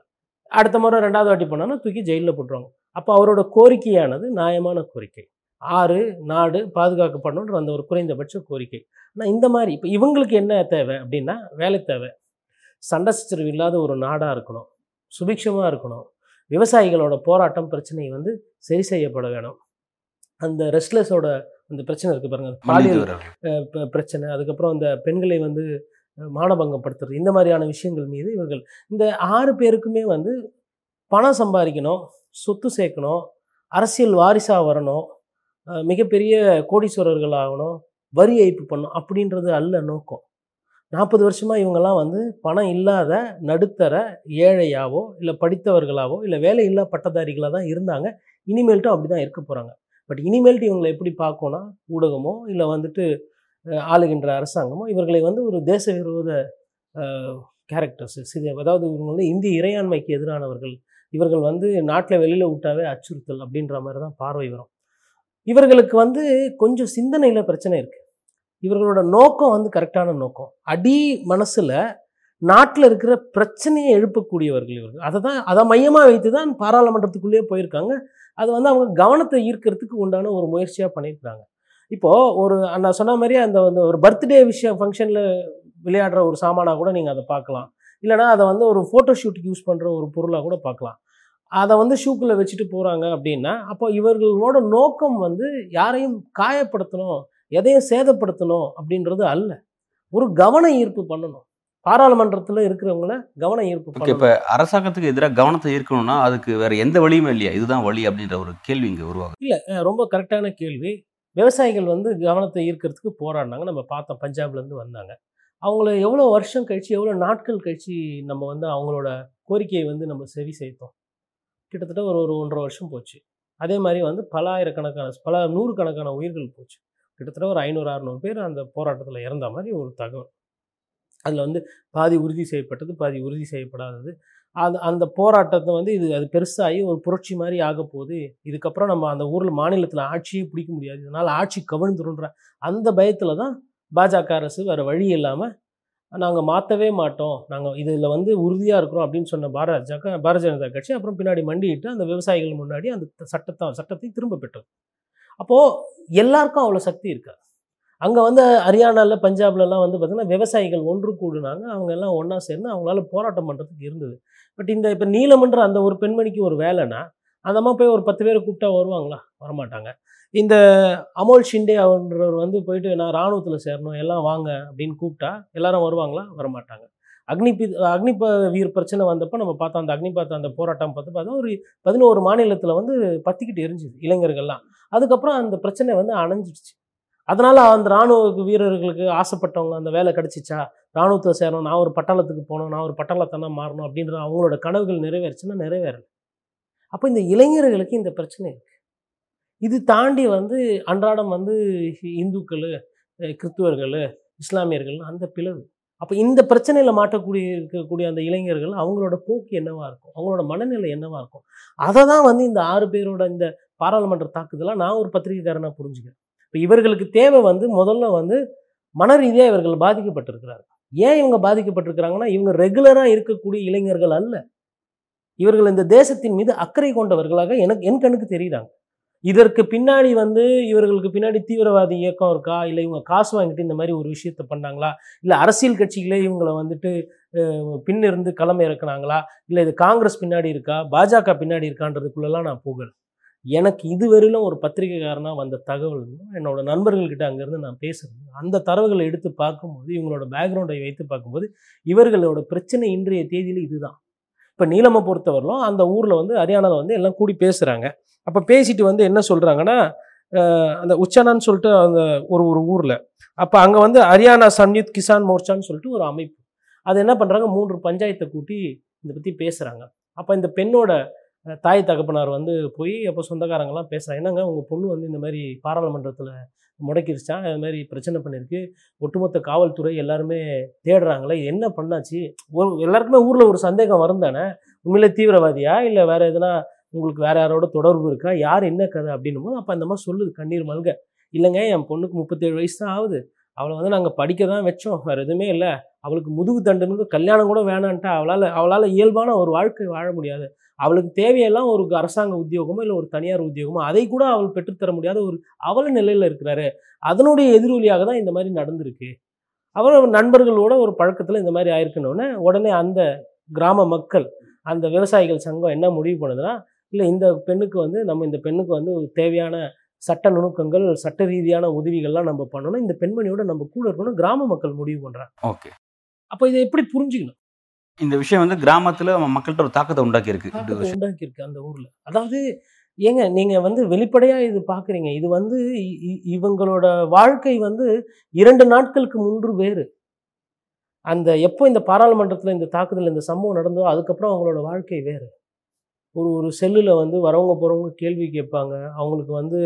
அடுத்த முறை ரெண்டாவது வாட்டி பண்ணாங்கன்னா தூக்கி ஜெயிலில் போட்டுருவாங்க. அப்போ அவரோட கோரிக்கையானது நியாயமான கோரிக்கை. ஆறு நாடு பாதுகாக்கப்படணுன்ற அந்த ஒரு குறைந்தபட்ச கோரிக்கை. ஆனால் இந்த மாதிரி இப்போ இவங்களுக்கு என்ன தேவை அப்படின்னா வேலை தேவை. சண்டை சச்சரவு இல்லாத ஒரு நாடாக இருக்கணும். சுபிக்ஷமாக இருக்கணும். விவசாயிகளோட போராட்டம் பிரச்சனை வந்து சரி செய்யப்பட வேணும். அந்த ரெஸ்ட்லெஸோட அந்த பிரச்சனை இருக்குது பாருங்க. பாலியல் பிரச்சனை அதுக்கப்புறம் இந்த பெண்களை வந்து மானபங்கப்படுத்துறது இந்த மாதிரியான விஷயங்கள் மீது இவர்கள் இந்த ஆறு பேருக்குமே வந்து பணம் சம்பாதிக்கணும் சொத்து சேர்க்கணும் அரசியல் வாரிசாக வரணும் மிகப்பெரிய கோடீஸ்வரர்கள் ஆகணும் வரி ஏய்ப்பு பண்ணணும் அப்படின்றது அல்ல நோக்கம். நாற்பது வருஷமாக இவங்கெல்லாம் வந்து பணம் இல்லாத நடுத்தர ஏழையாவோ இல்லை படித்தவர்களாவோ இல்லை வேலை இல்லா பட்டதாரிகளாக தான் இருந்தாங்க. இனிமேல்ட்டும் அப்படி தான் இருக்க போகிறாங்க பட் இனிமேல்ட்டு இவங்களை எப்படி பார்க்கணும்னா ஊடகமோ இல்லை வந்துட்டு ஆளுகின்ற அரசாங்கமோ இவர்களை வந்து ஒரு தேச விரோத கேரக்டர்ஸ் அதாவது இவங்க வந்து இந்திய இறையாண்மைக்கு எதிரானவர்கள் இவர்கள் வந்து நாட்டில் வெளியில் விட்டாவே அச்சுறுத்தல் அப்படின்ற மாதிரி தான் பார்வை வரும். இவர்களுக்கு வந்து கொஞ்சம் சிந்தனையில் பிரச்சனை இருக்குது இவர்களோட நோக்கம் வந்து கரெக்டான நோக்கம். அடி மனசில் நாட்டில் இருக்கிற பிரச்சனையை எழுப்பக்கூடியவர்கள் இவர்கள். அதை தான் அதை மையமாக வைத்து தான் பாராளுமன்றத்துக்குள்ளேயே போயிருக்காங்க. அது வந்து அவங்க கவனத்தை ஈர்க்கிறதுக்கு உண்டான ஒரு முயற்சியாக பண்ணியிருக்காங்க இப்போது ஒரு நான் சொன்ன மாதிரி அந்த வந்து ஒரு பர்த்டே விஷயம் ஃபங்க்ஷனில் விளையாடுற ஒரு சாமானாக கூட நீங்கள் அதை பார்க்கலாம். இல்லைனா அதை வந்து ஒரு ஃபோட்டோ ஷூட்டுக்கு யூஸ் பண்ணுற ஒரு பொருளாக கூட பார்க்கலாம். அதை வந்து ஷூக்குள்ளே வச்சுட்டு போகிறாங்க அப்படின்னா அப்போ இவர்களோட நோக்கம் வந்து யாரையும் காயப்படுத்தணும் எதையும் சேதப்படுத்தணும் அப்படின்றது அல்ல. ஒரு கவன ஈர்ப்பு பண்ணணும். பாராளுமன்றத்தில் இருக்கிறவங்கள கவன ஈர்ப்பு ஓகே இப்போ அரசாங்கத்துக்கு எதிராக கவனத்தை ஈர்க்கணும்னா அதுக்கு வேற எந்த வழியுமே இல்லையா? இதுதான் வழி அப்படின்ற ஒரு கேள்வி இங்கே உருவாகுது. இல்லை ரொம்ப கரெக்டான கேள்வி. விவசாயிகள் வந்து கவனத்தை ஈர்க்கிறதுக்கு போராடினாங்க. நம்ம பார்த்தோம் பஞ்சாப்லேருந்து வந்தாங்க. அவங்கள எவ்வளோ வருஷம் கழிச்சு எவ்வளோ நாட்கள் கழித்து நம்ம வந்து அவங்களோட கோரிக்கையை வந்து நம்ம செவி செய்தோம் கிட்டத்தட்ட ஒரு ஒரு ஒன்றரை வருஷம் போச்சு. அதே மாதிரி வந்து பல ஆயிரக்கணக்கான பல நூறுக்கணக்கான உயிர்கள் போச்சு. கிட்டத்தட்ட ஒரு ஐநூறு அறநூறு பேர் அந்த போராட்டத்தில் இறந்த மாதிரி ஒரு தகவல். அதில் வந்து பாதி உறுதி செய்யப்பட்டது பாதி உறுதி செய்யப்படாதது. அது அந்த போராட்டத்தை வந்து இது அது பெருசாகி ஒரு புரட்சி மாதிரி ஆக போகுது. இதுக்கப்புறம் நம்ம அந்த ஊரில் மாநிலத்தில் ஆட்சியே பிடிக்க முடியாது. இதனால் ஆட்சி கவிழ்ந்துருன்ற அந்த பயத்தில் தான் பாஜக அரசு வேறு வழி இல்லாமல் நாங்கள் மாற்றவே மாட்டோம். நாங்கள் இதில் வந்து உறுதியாக இருக்கிறோம் அப்படின்னு சொன்ன பாரத் ஜக பாரதிய ஜனதா கட்சி அப்புறம் பின்னாடி மண்டியிட்டு அந்த விவசாயிகள் முன்னாடி அந்த சட்டத்தை சட்டத்தை திரும்ப பெற்றது. அப்போது எல்லாருக்கும் அவ்வளோ சக்தி இருக்காது அங்கே வந்து ஹரியானாவில் பஞ்சாப்லலாம் வந்து பார்த்திங்கன்னா விவசாயிகள் ஒன்று கூடுனாங்க. அவங்க எல்லாம் ஒன்றா சேர்ந்து அவங்களால போராட்டம் பண்ணுறதுக்கு இருந்தது. பட் இந்த இப்போ நீலமன்ற அந்த ஒரு பெண்மணிக்கு ஒரு வேலைன்னா அந்த அம்மா போய் ஒரு பத்து பேரை கூப்பிட்டா வருவாங்களா? வரமாட்டாங்க. இந்த அமோல் ஷிண்டே அவன்றவர் வந்து போயிட்டு நான் இராணுவத்தில் சேரணும் எல்லாம் வாங்க அப்படின்னு கூப்பிட்டா எல்லாரும் வருவாங்களா? வரமாட்டாங்க. அக்னிபி அக்னிப வீர் பிரச்சனை வந்தப்போ நம்ம பார்த்தோம் அந்த அக்னிபாத் அந்த போராட்டம் பார்த்து பார்த்தா ஒரு பதினோரு மாநிலத்தில் வந்து பத்திக்கிட்டு எரிஞ்சுது இளைஞர்கள்லாம். அதுக்கப்புறம் அந்த பிரச்சனை வந்து அணைஞ்சிடுச்சு. அதனால் அந்த இராணுவ வீரர்களுக்கு ஆசைப்பட்டவங்க அந்த வேலை கிடச்சிச்சா? இராணுவத்தை சேரணும் நான் ஒரு பட்டாளத்துக்கு போகணும் நான் ஒரு பட்டாளத்தானா மாறணும் அப்படின்ற அவங்களோட கனவுகள் நிறைவேறுச்சுன்னா நிறைவேறலை. அப்போ இந்த இளைஞர்களுக்கு இந்த பிரச்சனை இருக்குது இது தாண்டி வந்து அன்றாடம் வந்து இந்துக்கள் கிறிஸ்துவர்கள் இஸ்லாமியர்கள் அந்த பிளவு. அப்போ இந்த பிரச்சனையில் மாட்டக்கூடிய இருக்கக்கூடிய அந்த இளைஞர்கள் அவங்களோட போக்கு என்னவாக இருக்கும்? அவங்களோட மனநிலை என்னவாக இருக்கும்? அதை தான் வந்து இந்த ஆறு பேரோட இந்த பாராளுமன்ற தாக்குதலாக நான் ஒரு பத்திரிகைக்காரனாக புரிஞ்சுக்கிறேன். இப்போ இவர்களுக்கு தேவை வந்து முதல்ல வந்து மன ரீதியாக இவர்கள் பாதிக்கப்பட்டிருக்கிறார்கள். ஏன் இவங்க பாதிக்கப்பட்டிருக்கிறாங்கன்னா இவங்க ரெகுலராக இருக்கக்கூடிய இளைஞர்கள் அல்ல. இவர்கள் இந்த தேசத்தின் மீது அக்கறை கொண்டவர்களாக எனக்கு என் கண்ணுக்கு தெரியுறாங்க இதற்கு பின்னாடி வந்து இவர்களுக்கு பின்னாடி தீவிரவாதி இயக்கம் இருக்கா? இல்லை இவங்க காசு வாங்கிட்டு இந்த மாதிரி ஒரு விஷயத்த பண்ணாங்களா? இல்லை அரசியல் கட்சிகளே இவங்களை வந்துட்டு பின்னிருந்து களம் இறக்குனாங்களா? இல்லை இது காங்கிரஸ் பின்னாடி இருக்கா? பாஜக பின்னாடி இருக்கான்றதுக்குள்ளெல்லாம் நான் போகல. எனக்கு இதுவரையிலும் ஒரு பத்திரிகைக்காரனாக வந்த தகவல் என்னோட நண்பர்கள்கிட்ட அங்கேருந்து நான் பேசுகிறேன் அந்த தரவுகளை எடுத்து பார்க்கும்போது இவங்களோட பேக்ரவுண்டை வைத்து பார்க்கும்போது இவர்களோட பிரச்சனை இன்றைய தேதியில் இதுதான். இப்போ நீலமை பொறுத்தவரையிலும் அந்த ஊரில் வந்து ஹரியானாவில் வந்து எல்லாம் கூடி பேசுகிறாங்க அப்போ பேசிட்டு வந்து என்ன சொல்கிறாங்கன்னா அந்த உச்சனான்னு சொல்லிட்டு அந்த ஒரு ஒரு ஊரில். அப்போ அங்கே வந்து ஹரியானா சம்யுத் கிசான் மோர்ச்சான்னு சொல்லிட்டு ஒரு அமைப்பு. அது என்ன பண்ணுறாங்க மூன்று பஞ்சாயத்தை கூட்டி இதை பற்றி பேசுகிறாங்க அப்போ இந்த பெண்ணோட தாய் தகப்பனார் வந்து போய் அப்போ சொந்தக்காரங்கெல்லாம் பேசுகிறாங்க என்னங்க உங்கள் பொண்ணு வந்து இந்த மாதிரி பாராளுமன்றத்தில் முடக்கிருச்சான் அது மாதிரி பிரச்சனை பண்ணியிருக்கு ஒட்டுமொத்த காவல்துறை எல்லாருமே தேடுறாங்களே என்ன பண்ணாச்சு? ஒரு எல்லாருக்குமே ஊரில் ஒரு சந்தேகம் வரும் தானே? உண்மையிலே தீவிரவாதியா? இல்லை வேறு எதுனா உங்களுக்கு வேறு யாரோட தொடர்பு இருக்கா? யார் என்ன கதை அப்படின்னும் போது அப்போ அந்த மாதிரி சொல்லுது கண்ணீர் மல்க. இல்லைங்க என் பொண்ணுக்கு முப்பத்தேழு வயசு தான் ஆகுது. அவளை வந்து நாங்கள் படிக்க தான் வச்சோம். வேறு எதுவுமே இல்லை. அவளுக்கு முதுகு தண்டனுக்கு கல்யாணம் கூட வேணான்ட்டா. அவளால் அவளால் இயல்பான ஒரு வாழ்க்கை வாழ முடியாது. அவளுக்கு தேவையெல்லாம் ஒரு அரசாங்க உத்தியோகமோ இல்லை ஒரு தனியார் உத்தியோகமோ அதை கூட அவள் பெற்றுத்தர முடியாத ஒரு அவல நிலையில் இருக்கிறாரு. அதனுடைய எதிரொலியாக தான் இந்த மாதிரி நடந்திருக்கு. அவர் நண்பர்களோட ஒரு பழக்கத்தில் இந்த மாதிரி ஆயிருக்குன்னொடனே உடனே அந்த கிராம மக்கள் அந்த விவசாயிகள் சங்கம் என்ன முடிவு பண்ணுதுன்னா இல்லை இந்த பெண்ணுக்கு வந்து நம்ம இந்த பெண்ணுக்கு வந்து ஒரு தேவையான சட்ட நுணுக்கங்கள் சட்ட ரீதியான உதவிகள்லாம் நம்ம பண்ணணும். இந்த பெண்மணியோட நம்ம கூட இருக்கணும் கிராம மக்கள் முடிவு பண்ணுறாங்க ஓகே. அப்போ இதை எப்படி புரிஞ்சுக்கணும்? இந்த விஷயம் வந்து கிராமத்துல மக்கள்கிட்ட ஒரு தாக்கத்தை உண்டாக்கி இருக்கு. உண்டாக்கியிருக்கு அந்த ஊர்ல. அதாவது ஏங்க நீங்க வந்து வெளிப்படையா இது பாக்குறீங்க. இது வந்து இவங்களோட வாழ்க்கை வந்து இரண்டு நாட்களுக்கு முன்பு வேறு. அந்த எப்போ இந்த பாராளுமன்றத்துல இந்த தாக்குதல் இந்த சம்பவம் நடந்தோ அதுக்கப்புறம் அவங்களோட வாழ்க்கை வேறு. ஒரு ஒரு செல்லில் வந்து வரவங்க போகிறவங்க கேள்வி கேட்பாங்க. அவங்களுக்கு வந்து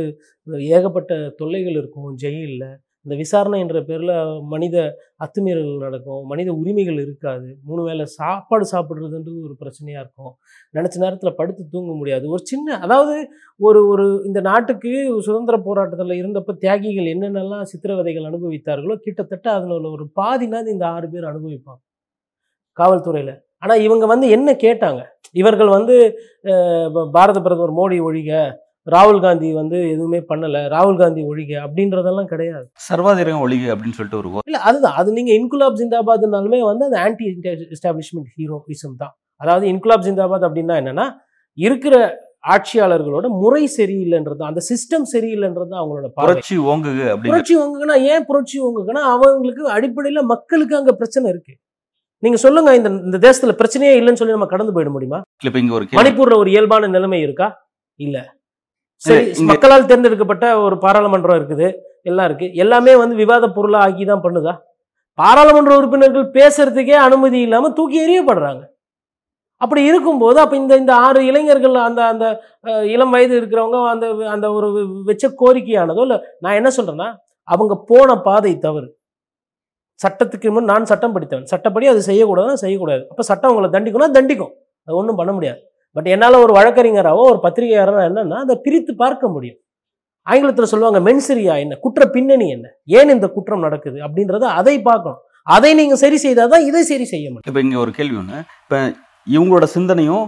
ஏகப்பட்ட தொல்லைகள் இருக்கும் ஜெயிலில். இந்த விசாரணை என்ற பேரில் மனித அத்துமீறல்கள் நடக்கும். மனித உரிமைகள் இருக்காது. மூணு வேளை சாப்பாடு சாப்பிட்றதுன்றது ஒரு பிரச்சனையாக இருக்கும். நினச்ச நேரத்தில் படுத்து தூங்க முடியாது. ஒரு சின்ன அதாவது ஒரு ஒரு இந்த நாட்டுக்கு சுதந்திர போராட்டத்தில் இருந்தப்போ தியாகிகள் என்னென்னலாம் சித்திரவதைகள் அனுபவித்தார்களோ கிட்டத்தட்ட அதில் உள்ள ஒரு பாதினாது இந்த ஆறு பேர் அனுபவிப்பாங்க காவல்துறையில். ஆனால் இவங்க வந்து என்ன கேட்டாங்க? இவர்கள் வந்து பாரத பிரதமர் மோடி ஒழிக ராகுல் காந்தி வந்து எதுவுமே பண்ணலை ராகுல் காந்தி ஒழிக அப்படின்றதெல்லாம் கிடையாது. சர்வாதிரகம் ஒழிக அப்படின்னு சொல்லிட்டு ஒரு இல்லை அதுதான். அது நீங்கள் இன்குலாப் ஜிந்தாபாத்னாலுமே வந்து அது ஆன்டி எஸ்டாப்ளிஷ்மெண்ட் ஹீரோயிசம் தான். அதாவது இன்குலாப் ஜிந்தாபாத் அப்படின்னா என்னன்னா இருக்கிற ஆட்சியாளர்களோட முறை சரியில்லைன்றது அந்த சிஸ்டம் சரியில்லைன்றது அவங்களோட புரட்சி ஓங்குக புரட்சி உங்களுக்குன்னா ஏன் புரட்சி உங்களுக்குன்னா அவங்களுக்கு அடிப்படையில் மக்களுக்கு அங்கே பிரச்சனை இருக்கு. நீங்க சொல்லுங்க இந்த இந்த தேசத்துல பிரச்சனையே இல்லைன்னு சொல்லி நம்ம கடந்து போயிட முடியுமா? இப்ப இங்க ஒரு மணிப்பூர்ல ஒரு இயல்பான நிலைமை இருக்கா? இல்ல. சரி மக்களால் தேர்ந்தெடுக்கப்பட்ட ஒரு பாராளுமன்றம் இருக்குது எல்லாம் இருக்கு. எல்லாமே வந்து விவாத பொருளா ஆக்கி தான் பண்ணுதா? பாராளுமன்ற உறுப்பினர்கள் பேசுறதுக்கே அனுமதி இல்லாம தூக்கி எறியப்படுறாங்க. அப்படி இருக்கும்போது அப்ப இந்த இந்த ஆறு இளைஞர்கள் அந்த அந்த இளம் வயது இருக்கிறவங்க அந்த அந்த ஒரு வெச்ச கோரிக்கையானதோ இல்ல நான் என்ன சொல்றேன்னா அவங்க போன பாதை தவறு. சட்டத்துக்கு முன் நான் சட்டம் படித்தவன். சட்டப்படி அது செய்யக்கூடாதுன்னா செய்யக்கூடாது. அப்ப சட்டம் அவங்களை தண்டிக்கணும் தண்டிக்கும். அது ஒன்றும் பண்ண முடியாது. பட் என்னால் ஒரு வழக்கறிஞராகவோ ஒரு பத்திரிகையாரோ என்னன்னா அதை பிரித்து பார்க்க முடியும். ஆங்கிலத்தில் சொல்லுவாங்க மென்சரியா என்ன? குற்ற பின்னணி என்ன? ஏன் இந்த குற்றம் நடக்குது? அப்படின்றத அதை பார்க்கணும். அதை நீங்கள் சரி செய்தாதான் இதை சரி செய்ய முடியும். இப்போ இங்கே ஒரு கேள்வி ஒன்று இப்போ இவங்களோட சிந்தனையும்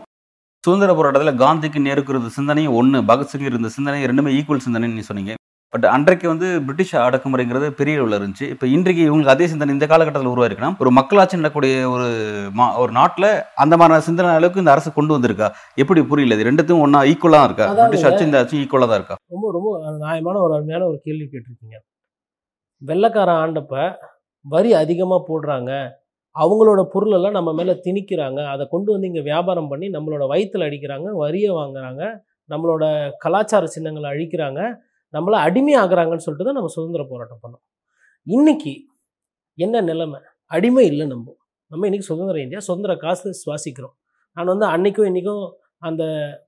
சுதந்திர போராட்டத்தில் காந்திக்கு நேருக்குறது சிந்தனையும் ஒன்று பகத்சிங் இருந்த சிந்தனை ரெண்டுமே ஈக்குவல் சிந்தனைன்னு நீ சொன்னீங்க. பட் அன்றைக்கு வந்து பிரிட்டிஷ் அடக்குமுறைங்கிறது பெரிய அளவில் இருந்துச்சு. இப்போ இன்றைக்கு இவங்களுக்கு அதே சிந்தனை இந்த காலகட்டத்தில் உருவாயிருக்குன்னா ஒரு மக்களாட்சி நடக்கக்கூடிய ஒரு மா ஒரு நாட்டில் அந்த மாதிரி சிந்தனை அளவுக்கு இந்த அரசு கொண்டு வந்திருக்கா? எப்படி புரியல இது ரெண்டுத்தையும் ஒன்றா ஈக்குவலாக இருக்கா? பிரிட்டிஷ் ஆட்சி இந்த ஆட்சி ஈக்குவலாக தான் இருக்கா? ரொம்ப ரொம்ப நியாயமான ஒரு அருமையான ஒரு கேள்வி கேட்டிருக்கீங்க. வெள்ளைக்காரன் ஆண்டப்ப வரி அதிகமாக போடுறாங்க. அவங்களோட பொருளெல்லாம் நம்ம மேலே திணிக்கிறாங்க. அதை கொண்டு வந்து இங்கே வியாபாரம் பண்ணி நம்மளோட வயித்துல அடிக்கிறாங்க வரியை வாங்குறாங்க நம்மளோட கலாச்சார சின்னங்களை அழிக்கிறாங்க. நம்மளை அடிமை ஆகுறாங்கன்னு சொல்லிட்டு தான் நம்ம சுதந்திர போராட்டம் பண்ணோம். இன்னைக்கு என்ன நிலைமை? அடிமை இல்லை நம்ம. நம்ம இன்னைக்கு சுதந்திர இந்தியா சுதந்திர காசு சுவாசிக்கிறோம். நான் வந்து அன்னைக்கும் இன்றைக்கும் அந்த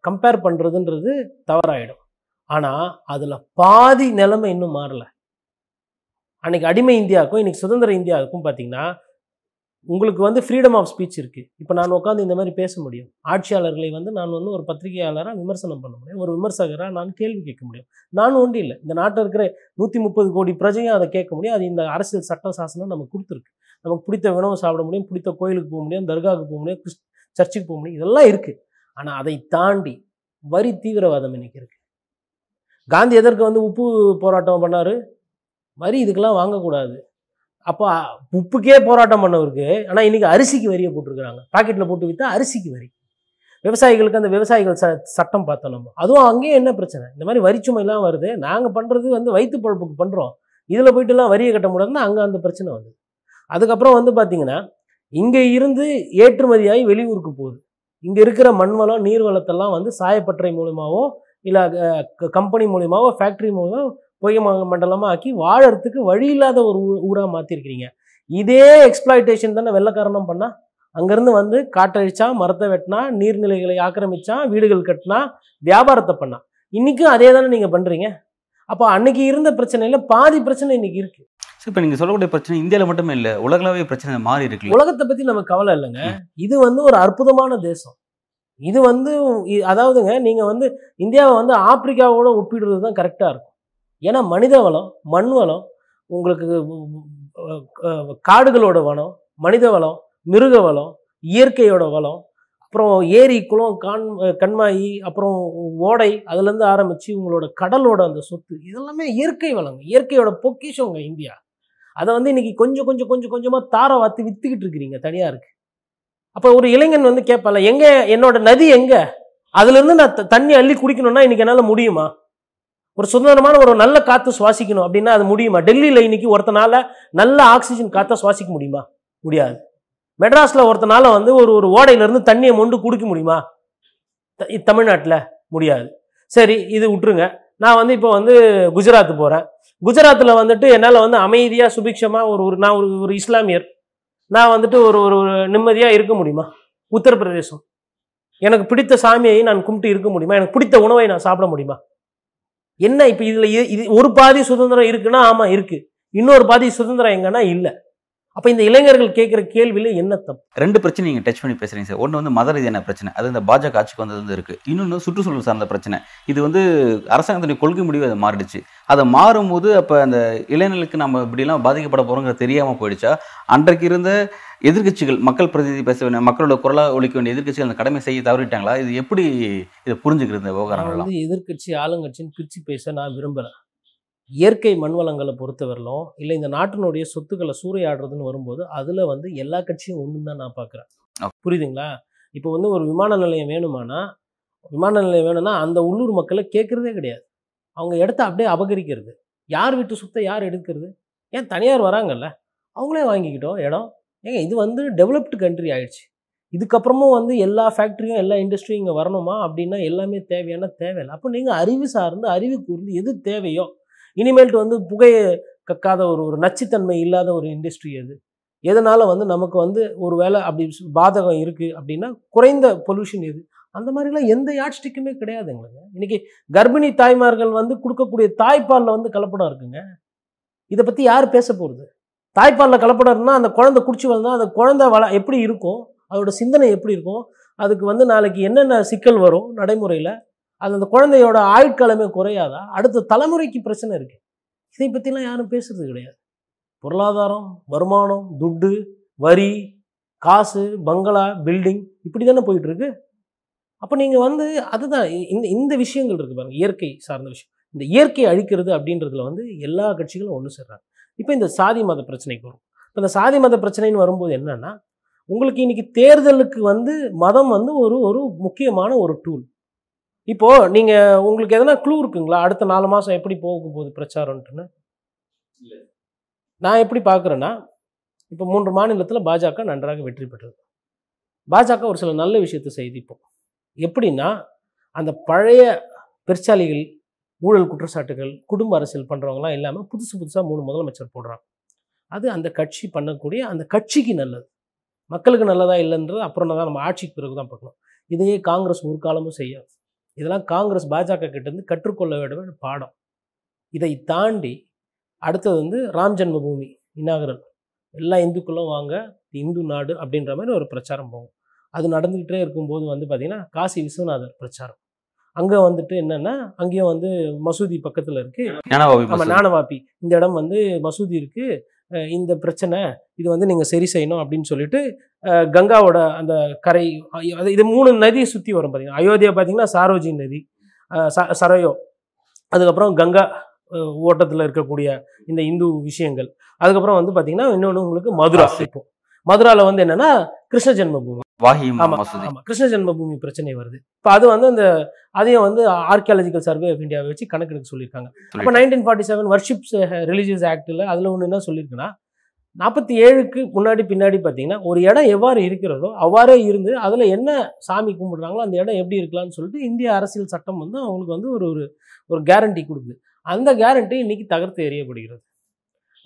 கம்பேர் பண்ணுறதுன்றது தவறாயிடும். ஆனால் அதில் பாதி நிலைமை இன்னும் மாறலை. அன்னைக்கு அடிமை இந்தியாவுக்கும் இன்னைக்கு சுதந்திர இந்தியாவுக்கும் பார்த்தீங்கன்னா உங்களுக்கு வந்து ஃப்ரீடம் ஆஃப் ஸ்பீச் இருக்குது இப்போ நான் உட்காந்து இந்த மாதிரி பேச முடியும். ஆட்சியாளர்களை வந்து நான் வந்து ஒரு பத்திரிகையாளராக விமர்சனம் பண்ண முடியும். ஒரு விமர்சகராக நான் கேள்வி கேட்க முடியும். நான் ஒன்றும் இல்லை. இந்த நாட்டில் இருக்கிற நூற்றி முப்பது கோடி பிரஜையும் அதை கேட்க முடியும். அது இந்த அரசியல் சட்ட சாசனம் நமக்கு கொடுத்துருக்கு. நமக்கு பிடித்த உணவு சாப்பிட முடியும். பிடித்த கோயிலுக்கு போக முடியும். தர்காவுக்கு போக முடியும். கிறிஸ் சர்ச்சுக்கு போக முடியும். இதெல்லாம் இருக்குது ஆனால் அதை தாண்டி வரி தீவிரவாதம் இன்னைக்கு இருக்குது காந்தி எதற்கு வந்து உப்பு போராட்டம் பண்ணார்? வரி இதுக்கெல்லாம் வாங்கக்கூடாது. அப்போ உப்புக்கே போராட்டம் பண்ணவருக்கு ஆனால் இன்றைக்கி அரிசிக்கு வரியை போட்டிருக்கிறாங்க. பாக்கெட்டில் போட்டு விற்றா அரிசிக்கு வரி. விவசாயிகளுக்கு அந்த விவசாயிகள் ச சட்டம் பார்த்தோம் நம்ம. அதுவும் அங்கேயும் என்ன பிரச்சனை? இந்த மாதிரி வரிச்சுமைலாம் வருது. நாங்கள் பண்ணுறது வந்து வயிற்று பழப்புக்கு பண்ணுறோம் இதில் போயிட்டுலாம் வரியை கட்ட முடியாதுன்னா அங்கே அந்த பிரச்சனை வந்து அதுக்கப்புறம் வந்து பார்த்தீங்கன்னா இங்கே இருந்து ஏற்றுமதியாகி வெளியூருக்கு போகுது. இங்கே இருக்கிற மண் வளம் நீர் வளத்தெல்லாம் வந்து சாயப்பட்டறை மூலியமாகவோ இல்லை கம்பெனி மூலியமாகவோ ஃபேக்ட்ரி மூலியமாக பொய்ய ம- மண்டலமா ஆக்கி வாழறதுக்கு வழி இல்லாத ஒரு ஊராக மாற்றிருக்கிறீங்க இதே எக்ஸ்ப்ளாய்டேஷன் தானே வெள்ளக்காரனும் பண்ணா? அங்கேருந்து வந்து காட்டழிச்சா மரத்தை வெட்டினா நீர்நிலைகளை ஆக்கிரமிச்சா வீடுகள் கட்டினா வியாபாரத்தை பண்ணா. இன்னைக்கும் அதே தானே நீங்கள் பண்ணுறீங்க அப்போ அன்னைக்கு இருந்த பிரச்சனையில் பாதி பிரச்சனை இன்னைக்கு இருக்கு. சரி இப்போ நீங்கள் சொல்லக்கூடிய பிரச்சனை இந்தியாவில் மட்டுமே இல்லை உலகளாவிய பிரச்சனை மாறி இருக்குல்ல உலகத்தை பற்றி நமக்கு கவலை இல்லைங்க. இது வந்து ஒரு அற்புதமான தேசம். இது வந்து அதாவதுங்க நீங்கள் வந்து இந்தியாவை வந்து ஆப்பிரிக்காவோட ஒப்பிடுறது தான் கரெக்டாக இருக்கும். ஏன்னா மனித வளம் மண் வளம் உங்களுக்கு காடுகளோட வளம் மனித வளம் மிருக வளம் இயற்கையோட வளம் அப்புறம் ஏரி குளம் கான் கண்மாயி அப்புறம் ஓடை அதுலேருந்து ஆரம்பித்து உங்களோட கடலோட அந்த சொத்து இதெல்லாமே இயற்கை வளங்க இயற்கையோட பொக்கிஷங்க இந்தியா. அதை வந்து இன்றைக்கி கொஞ்சம் கொஞ்சம் கொஞ்சம் கொஞ்சமாக தாரை வாத்து விற்றுக்கிட்டு இருக்கிறீங்க தனியாருக்கு. அப்போ ஒரு இளைஞன் வந்து கேட்பால எங்கே? என்னோட நதி எங்கே? அதுலேருந்து நான் த- தண்ணி அள்ளி குடிக்கணும்னா இன்றைக்கி என்னால் முடியுமா? ஒரு சுதந்திரமான ஒரு நல்ல காற்று சுவாசிக்கணும் அப்படின்னா அது முடியுமா? டெல்லியில் இன்னைக்கு ஒருத்தனால நல்ல ஆக்சிஜன் காற்றை சுவாசிக்க முடியுமா? முடியாது. மெட்ராஸில் ஒருத்தனால வந்து ஒரு ஒரு ஓடையிலேருந்து தண்ணியை மொண்டு குடிக்க முடியுமா? த- தமிழ்நாட்டில் முடியாது. சரி இது விட்டுருங்க. நான் வந்து இப்போ வந்து குஜராத் போகிறேன் குஜராத்தில் வந்துட்டு என்னால் வந்து அமைதியாக சுபிக்ஷமாக ஒரு ஒரு நான் ஒரு ஒரு இஸ்லாமியர். நான் வந்துட்டு ஒரு ஒரு நிம்மதியாக இருக்க முடியுமா? உத்தரப்பிரதேசம். எனக்கு பிடித்த சாமியை நான் கும்பிட்டு இருக்க முடியுமா? எனக்கு பிடித்த உணவை நான் சாப்பிட முடியுமா? என்ன இப்போ இதில் இது ஒரு பாதி சுதந்திரம் இருக்குன்னா ஆமாம் இருக்குது இன்னொரு பாதி சுதந்திரம் எங்கன்னா இல்லை. அப்போ இந்த இளைஞர்கள் கேட்குற கேள்வியில் என்ன தப்பு? ரெண்டு பிரச்சனை நீங்கள் டச் பண்ணி பேசுறீங்க சார். ஒன்று வந்து மத ரீதியான பிரச்சனை? அது இந்த பாஜக ஆட்சிக்கு வந்தது வந்து இருக்கு. இன்னொன்று சுற்றுச்சூழல் சார்ந்த பிரச்சனை. இது வந்து அரசாங்கத்தினுடைய கொள்கை முடிவு அது மாறிடுச்சு. அதை மாறும்போது அப்போ அந்த இளைஞர்களுக்கு நம்ம இப்படிலாம் பாதிக்கப்பட போகிறோங்கிறது தெரியாமல் போயிடுச்சா? அன்றைக்கு இருந்த எதிர்க்கட்சிகள் மக்கள் பிரதிநிதி பேச வேண்டிய மக்களோட குரலாக ஒழிக்க வேண்டிய எதிர்க்கட்சிகள் அந்த கடமை செய்ய தவறிட்டாங்களா? இது எப்படி இதை புரிஞ்சுக்கிறது இந்த விவகாரங்கள்லாம்? வந்து எதிர்க்கட்சி ஆளுங்கட்சின்னு பிரித்து பேச நான் விரும்பலை. இயற்கை மண் வளங்களை பொறுத்தவரையிலும் இல்லை இந்த நாட்டினுடைய சொத்துக்களை சூறையாடுறதுன்னு வரும்போது அதில் வந்து எல்லா கட்சியும் ஒன்று தான் நான் பார்க்குறேன். புரியுதுங்களா? இப்போ வந்து ஒரு விமான நிலையம் வேணுமானா விமான நிலையம் வேணும்னா அந்த உள்ளூர் மக்களை கேட்குறதே கிடையாது. அவங்க இடத்த அப்படியே அபகரிக்கிறது. யார் வீட்டு சொத்தை யார் எடுக்கிறது? ஏன் தனியார் வராங்கல்ல? அவங்களே வாங்கிக்கிட்டோம் இடம்? ஏங்க இது வந்து டெவலப்டு கண்ட்ரி ஆயிடுச்சு. இதுக்கப்புறமும் வந்து எல்லா ஃபேக்ட்ரியும் எல்லா இண்டஸ்ட்ரியும் இங்கே வரணுமா? அப்படின்னா எல்லாமே தேவையான தேவையில்லை. அப்போ நீங்கள் அறிவு சார்ந்து அறிவு கூர்ந்து எது தேவையோ இனிமேல்ட்டு வந்து புகையை கக்காத ஒரு ஒரு நச்சுத்தன்மை இல்லாத ஒரு இண்டஸ்ட்ரி அது. எதனால் வந்து நமக்கு வந்து ஒரு வேளை அப்படி பாதகம் இருக்குது அப்படின்னா குறைந்த பொல்யூஷன் எது? அந்த மாதிரிலாம் எந்த யாட்ஸ்டிக்குமே கிடையாதுங்களுக்கு இன்றைக்கி கர்ப்பிணி தாய்மார்கள் வந்து கொடுக்கக்கூடிய தாய்ப்பாலில் வந்து கலப்படம் இருக்குங்க. இதை பற்றி யார் பேச போகிறது தாய்ப்பாலில் கலப்படம் இருந்தால் அந்த குழந்தை குடிச்சு வந்தால் அந்த குழந்தை வள எப்படி இருக்கும்? அதோட சிந்தனை எப்படி இருக்கும்? அதுக்கு வந்து நாளைக்கு என்னென்ன சிக்கல் வரும் நடைமுறையில்? அது அந்த குழந்தையோட ஆயுட்காலமே குறையாதா? அடுத்த தலைமுறைக்கு பிரச்சனை இருக்கு. இதை பற்றிலாம் யாரும் பேசுறது கிடையாது. பொருளாதாரம் வருமானம் துட்டு வரி காசு பங்களா பில்டிங் இப்படி தானே போயிட்டுருக்கு. அப்போ நீங்கள் வந்து அதுதான் இந்த இந்த விஷயங்கள் இருக்குது பாருங்கள் இயற்கை சார்ந்த விஷயம். இந்த இயற்கையை அழிக்கிறது அப்படின்றதுல வந்து எல்லா கட்சிகளும் ஒன்று சேர்றாங்க. இப்போ இந்த சாதி மத பிரச்சனைக்கு வரும். இப்போ இந்த சாதி மத பிரச்சனைன்னு வரும்போது என்னென்னா உங்களுக்கு இன்றைக்கி தேர்தலுக்கு வந்து மதம் வந்து ஒரு ஒரு முக்கியமான ஒரு டூல் இப்போ நீங்க உங்களுக்கு எதனா க்ளூ இருக்குங்களா? அடுத்த நாலு மாசம் எப்படி போக போகுது பிரச்சாரம்ட்டுன்னு நான் எப்படி பார்க்குறேன்னா இப்போ மூன்று மாநிலத்தில் பாஜக நன்றாக வெற்றி பெற்றது. பாஜக ஒரு சில நல்ல விஷயத்தை செய்து இப்போ. எப்படின்னா அந்த பழைய பெருச்சாலிகள் ஊழல் குற்றச்சாட்டுகள் குடும்ப அரசியல் பண்ணுறவங்களாம் இல்லாமல் புதுசு புதுசாக மூணு முதலமைச்சர் போடுறாங்க. அது அந்த கட்சி பண்ணக்கூடிய அந்த கட்சிக்கு நல்லது. மக்களுக்கு நல்லதா இல்லைன்றது அப்புறம் தான் நம்ம ஆட்சிக்கு பிறகு தான் பார்க்கணும். இதையே காங்கிரஸ் ஒரு காலமும் செய்யாது. இதெல்லாம் காங்கிரஸ் பாஜக கிட்டேருந்து கற்றுக்கொள்ள வேண்டிய பாடம். இதை தாண்டி அடுத்தது வந்து ராம் ஜென்மபூமி இனாகரல் எல்லா இந்துக்களும் வாங்க இந்து நாடு அப்படின்ற மாதிரி ஒரு பிரச்சாரம் போகும். அது நடந்துக்கிட்டே இருக்கும்போது வந்து பார்த்திங்கன்னா காசி விஸ்வநாதர் பிரச்சாரம். அங்கே வந்துட்டு என்னென்னா அங்கேயும் வந்து மசூதி பக்கத்தில் இருக்குது ஆமாம் மசூதி. நானவாப்பி இந்த இடம் வந்து மசூதி இருக்குது இந்த பிரச்சனை இது வந்து நீங்கள் சரி செய்யணும் அப்படின்னு சொல்லிட்டு கங்காவோட அந்த கரை இது மூணு நதியை சுற்றி வரும் பார்த்தீங்கன்னா அயோத்தியா பார்த்தீங்கன்னா சாரோஜி நதி ச- சரையோ அதுக்கப்புறம் கங்கா ஓட்டத்தில் இருக்கக்கூடிய இந்த இந்து விஷயங்கள். அதுக்கப்புறம் வந்து பார்த்தீங்கன்னா இன்னொன்று உங்களுக்கு மதுரா இப்போ. மதுராவில் வந்து என்னென்னா கிருஷ்ண ஜென்மபூமி. கிருஷ்ண ஜென்மபூமி பிரச்சனை வருது. இப்போ அது வந்து அந்த அதையும் வந்து ஆர்கியாலஜிக்கல் சர்வே ஆஃப் இந்தியாவை வச்சு கணக்கெடுக்க சொல்லியிருக்காங்க. சொல்லிட்டு. Nineteen forty seven worships religious ஆக்டில் அதில் ஒன்று என்ன சொல்லியிருக்குன்னா நாற்பத்தி ஏழுக்கு முன்னாடி பின்னாடி பார்த்தீங்கன்னா ஒரு இடம் எவ்வாறு இருக்கிறதோ அவ்வாறே இருந்து அதில் என்ன சாமி கும்பிடுறாங்களோ அந்த இடம் எப்படி இருக்கலாம்னு சொல்லிட்டு இந்திய அரசியல் சட்டம் வந்து அவங்களுக்கு வந்து ஒரு ஒரு ஒரு கேரண்டி கொடுக்குது. அந்த கேரண்டி இன்னைக்கு தகர்த்து எறியப்படுகிறது.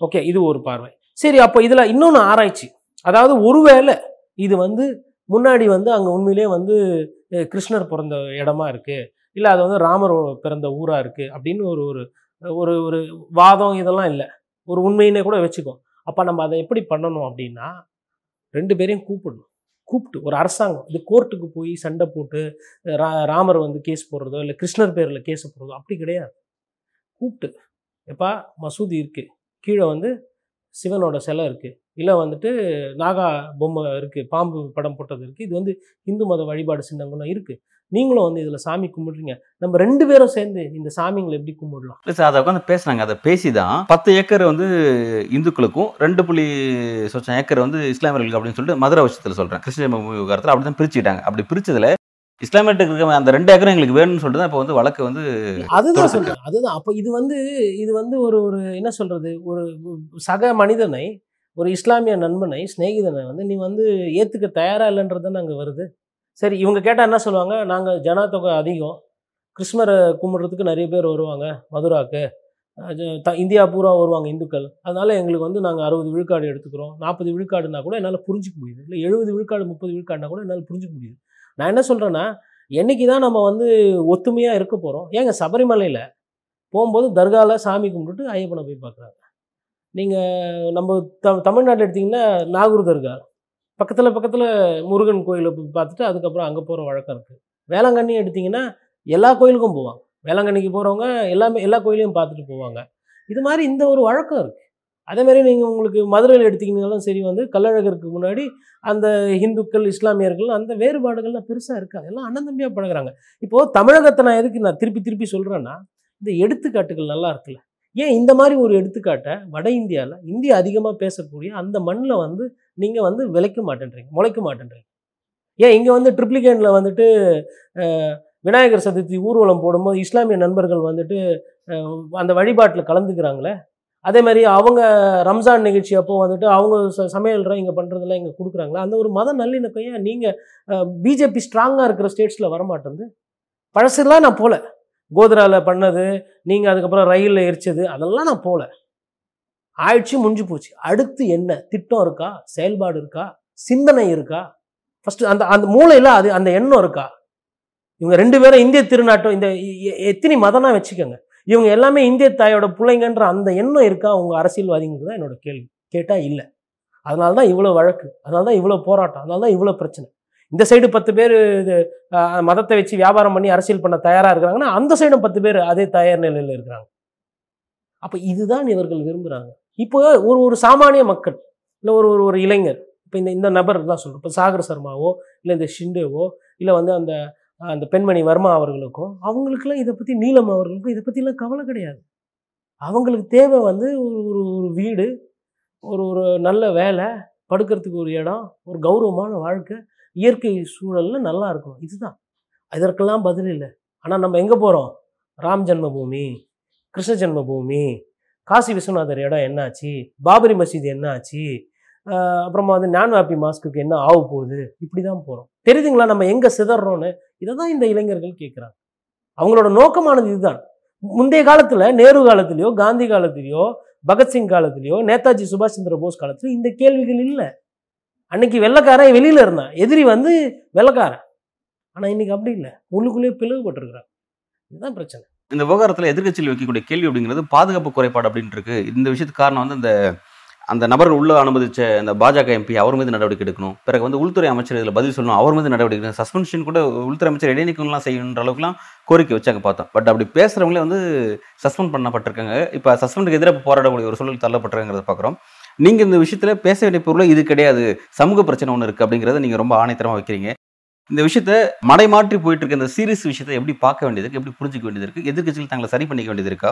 ஓகே இது ஒரு பார்வை. சரி அப்போ இதில் இன்னொன்று ஆராய்ச்சி. அதாவது ஒருவேளை இது வந்து முன்னாடி வந்து அங்கே உண்மையிலே வந்து கிருஷ்ணர் பிறந்த இடமா இருக்குது இல்லை அது வந்து ராமர் பிறந்த ஊராக இருக்குது அப்படின்னு ஒரு ஒரு ஒரு ஒரு வாதம் இதெல்லாம் இல்லை. ஒரு உண்மையினே கூட வச்சுக்கோ. அப்போ நம்ம அதை எப்படி பண்ணணும் அப்படின்னா ரெண்டு பேரையும் கூப்பிடணும். கூப்பிட்டு ஒரு அரசாங்கம். இது கோர்ட்டுக்கு போய் சண்டை போட்டு ரா ராமர் வந்து கேஸ் போடுறதோ இல்லை கிருஷ்ணர் பேரில் கேஸ் போடுறதோ அப்படி கிடையாது. கூப்பிட்டு எப்பா மசூதி இருக்குது கீழே வந்து சிவனோட சிலை இருக்குது இல்லை வந்துட்டு நாகா பொம்மை இருக்கு பாம்பு படம் போட்டது இருக்கு. இது வந்து இந்து மத வழிபாடு சின்னங்களும் இருக்கு. நீங்களும் வந்து இதில் சாமி கும்பிடுறீங்க. நம்ம ரெண்டு பேரும் சேர்ந்து இந்த சாமிங்களை எப்படி கும்பிடலாம்? இல்ல சார் அதை உட்காந்து பேசுனாங்க அதை பேசி தான் பத்து ஏக்கர் வந்து இந்துக்களுக்கும் ரெண்டு புள்ளி சொச்சம் ஏக்கர் வந்து இஸ்லாமியர்களுக்கு அப்படின்னு சொல்லிட்டு மதுரை விஷயத்தில் சொல்றேன். கிருஷ்ண விவகாரத்தில் அப்படி தான் பிரிச்சுக்கிட்டாங்க. அப்படி பிரிச்சதுல இஸ்லாமியர்களுக்கு இருக்க அந்த ரெண்டு ஏக்கரும் எங்களுக்கு வேணும்னு சொல்லிட்டு தான் இப்போ வந்து வழக்கு வந்து அதுதான். சொல்றேன். அதுதான். அப்போ இது வந்து இது வந்து ஒரு ஒரு என்ன சொல்றது? ஒரு சக மனிதனை ஒரு இஸ்லாமிய நண்பனை சிநேகிதனை வந்து நீ வந்து ஏற்றுக்க தயாராக இல்லைன்றது தானே அங்கே வருது. சரி இவங்க கேட்டால் என்ன சொல்லுவாங்க? நாங்கள் ஜனத்தொகை அதிகம். கிறிஸ்மரை கும்பிட்றதுக்கு நிறைய பேர் வருவாங்க மதுராக்கு. த- இந்தியா பூரா வருவாங்க இந்துக்கள். அதனால் எங்களுக்கு வந்து நாங்கள் அறுபது விழுக்காடு எடுத்துக்கிறோம். நாற்பது விழுக்காடுனா கூட என்னால் புரிஞ்சிக்க முடியுது. இல்லை எழுபது விழுக்காடு முப்பது விழுக்காடுனா கூட என்னால் புரிஞ்சிக்க முடியுது. நான் என்ன சொல்கிறேன்னா என்னைக்கு தான் நம்ம வந்து ஒத்துமையாக இருக்க போகிறோம் ஏங்க சபரிமலையில் போகும்போது தர்காவில் சாமி கும்பிட்டுட்டு ஐயப்பனை போய் பார்க்குறாங்க. நீங்கள் நம்ம த தமிழ்நாட்டில் எடுத்திங்கன்னா நாகூர் தர்கா பக்கத்தில் பக்கத்தில் முருகன் கோயிலை பார்த்துட்டு அதுக்கப்புறம் அங்கே போகிற வழக்கம் இருக்குது வேளாங்கண்ணி எடுத்திங்கன்னா எல்லா கோயிலுக்கும் போவாங்க. வேளாங்கண்ணிக்கு போகிறவங்க எல்லாமே எல்லா கோயிலையும் பார்த்துட்டு போவாங்க. இது மாதிரி இந்த ஒரு வழக்கம் இருக்குது அதேமாதிரி நீங்கள் உங்களுக்கு மதுரையில் எடுத்திங்கனாலும் சரி வந்து கள்ளழகருக்கு முன்னாடி அந்த ஹிந்துக்கள் இஸ்லாமியர்கள் அந்த வேறுபாடுகள்லாம் பெருசாக இருக்காது எல்லாம் அண்ணன் தம்பியாக பழகுறாங்க. இப்போது தமிழகத்தை நான் எதுக்கு நான் திருப்பி திருப்பி சொல்கிறேன்னா இந்த எடுத்துக்காட்டுகள் நல்லா இருக்குல்ல. ஏன் இந்த மாதிரி ஒரு எடுத்துக்காட்டை வட இந்தியாவில் இந்தியா அதிகமாக பேசக்கூடிய அந்த மண்ணில் வந்து நீங்கள் வந்து விளைக்க மாட்டேன்றீங்க முளைக்க மாட்டேன்றீங்க. ஏன் இங்கே வந்து ட்ரிப்ளிகேனில் வந்துட்டு விநாயகர் சதுர்த்தி ஊர்வலம் போடும்போது இஸ்லாமிய நண்பர்கள் வந்துட்டு அந்த வழிபாட்டில் கலந்துக்கிறாங்களே அதே மாதிரி அவங்க ரம்ஜான் நிகழ்ச்சி அப்போ வந்துட்டு அவங்க ச சமையல்ற இங்கே பண்ணுறதெல்லாம் இங்கே கொடுக்குறாங்களா அந்த ஒரு மத நல்லிணக்கம் ஏன் நீங்கள் பிஜேபி ஸ்ட்ராங்காக இருக்கிற ஸ்டேட்ஸில் வரமாட்டேங்குது பழசுலாம் நான் போகல கோத்ராவில் பண்ணது நீங்கள் அதுக்கப்புறம் ரயிலில் எரிச்சது அதெல்லாம் நான் போகல ஆயிடுச்சு முடிஞ்சு போச்சு. அடுத்து என்ன? திட்டம் இருக்கா? செயல்பாடு இருக்கா? சிந்தனை இருக்கா? ஃபஸ்ட்டு அந்த அந்த மூளையில் அது அந்த எண்ணம் இருக்கா? இவங்க ரெண்டு பேரும் இந்திய திருநாட்டம் இந்த எத்தனை மதம்னா வச்சுக்கோங்க. இவங்க எல்லாமே இந்திய தாயோட பிள்ளைங்கன்ற அந்த எண்ணம் இருக்கா? உங்கள் அரசியல்வாதிங்கிறது தான் என்னோட கேள்வி. கேட்டால் இல்லை. அதனால தான் இவ்வளோ வழக்கு அதனால தான் இவ்வளோ போராட்டம் அதனால தான் இவ்வளோ பிரச்சனை. இந்த சைடு பத்து பேர் இது மதத்தை வச்சு வியாபாரம் பண்ணி அரசியல் பண்ண தயாராக இருக்கிறாங்கன்னா அந்த சைடும் பத்து பேர் அதே தயார் நிலையில் இருக்கிறாங்க. அப்போ இதுதான் இவர்கள் விரும்புகிறாங்க இப்போ ஒரு ஒரு சாமானிய மக்கள் இல்லை ஒரு ஒரு ஒரு இளைஞர் இப்போ இந்த இந்த நபர் தான் சொல்கிறோம் இப்போ சாகர் சர்மாவோ இல்லை இந்த ஷிண்டேவோ இல்லை வந்து அந்த அந்த பெண்மணி வர்மா அவர்களுக்கும் அவங்களுக்குலாம் இதை பற்றி நீலம் அவர்களுக்கும் இதை பற்றிலாம் கவலை கிடையாது. அவங்களுக்கு தேவை வந்து ஒரு ஒரு ஒரு வீடு ஒரு ஒரு நல்ல வேலை படுக்கிறதுக்கு ஒரு இடம் ஒரு கௌரவமான வாழ்க்கை இயற்கை சூழலில் நல்லா இருக்கும் இதுதான். இதற்கெல்லாம் பதில் இல்லை. ஆனால் நம்ம எங்கே போகிறோம் ராம் ஜென்மபூமி கிருஷ்ண ஜென்மபூமி காசி விஸ்வநாதர் இடம் என்னாச்சு? பாபரி மசீது என்னாச்சு? அப்புறமா வந்து நான் வாப்பி மாஸ்க்குக்கு என்ன ஆக போகுது? இப்படி தான் போகிறோம் தெரியுதுங்களா? நம்ம எங்கே சிதறோன்னு இதை தான் இந்த இளைஞர்கள் கேட்குறாங்க அவங்களோட நோக்கமானது இதுதான். முந்தைய காலத்தில் நேரு காலத்திலையோ காந்தி காலத்திலையோ பகத்சிங் காலத்திலையோ நேதாஜி சுபாஷ் சந்திர போஸ் காலத்திலையோ இந்த கேள்விகள் இல்லை. அன்னைக்கு வெள்ளைக்காரன் வெளியில் இருந்தான். எதிரி வந்து வெள்ளைக்காரன். ஆனால் இன்னைக்கு அப்படி இல்லை. உள்ளுக்குள்ளேயே பிளவுபட்டிருக்கிறான். இதுதான் பிரச்சனை. இந்த விவகாரத்தில் எதிர்க்கட்சியில் வைக்கக்கூடிய கேள்வி அப்படிங்கிறது பாதுகாப்பு குறைபாடு அப்படின்ட்டு இருக்கு. இந்த விஷயத்துக்கு காரணம் வந்து இந்த அந்த நபர் உள்ள அனுமதிச்ச அந்த பாஜக எம்பி அவர் மீது நடவடிக்கை எடுக்கணும். பிறகு வந்து உள்துறை அமைச்சர் இதில் பதில் சொல்லணும். அவர் மீது நடவடிக்கை எடுக்கணும். சஸ்பென்ஷன் கூட உள்துறை அமைச்சர் இடைநீக்கம்லாம் செய்யணுன்ற அளவுக்குலாம் கோரிக்கை வச்சாங்க பார்த்தோம். பட் அப்படி பேசுகிறவங்களே வந்து சஸ்பெண்ட் பண்ணப்பட்டிருக்காங்க. இப்போ சஸ்பெண்டுக்கு எதிராக போராடக்கூடிய ஒரு சூழல் தள்ளப்பட்டிருக்கிறத பார்க்குறோம் நீங்கள் இந்த விஷயத்தில் பேச வேண்டிய பொருள் இது கிடையாது. சமூக பிரச்சனை ஒன்று இருக்குது அப்படிங்கிறத நீங்கள் ரொம்ப ஆணைத்தரமாக வைக்கிறீங்க. இந்த விஷயத்த மடைமாற்றி போயிட்டு இருக்க இந்த சீரியஸ் விஷயத்தை எப்படி பார்க்க வேண்டியது எப்படி புரிஞ்சுக்க வேண்டியது இருக்குது எதிர்கட்சிகள் தங்களை சரி பண்ணிக்க வேண்டியது இருக்கா?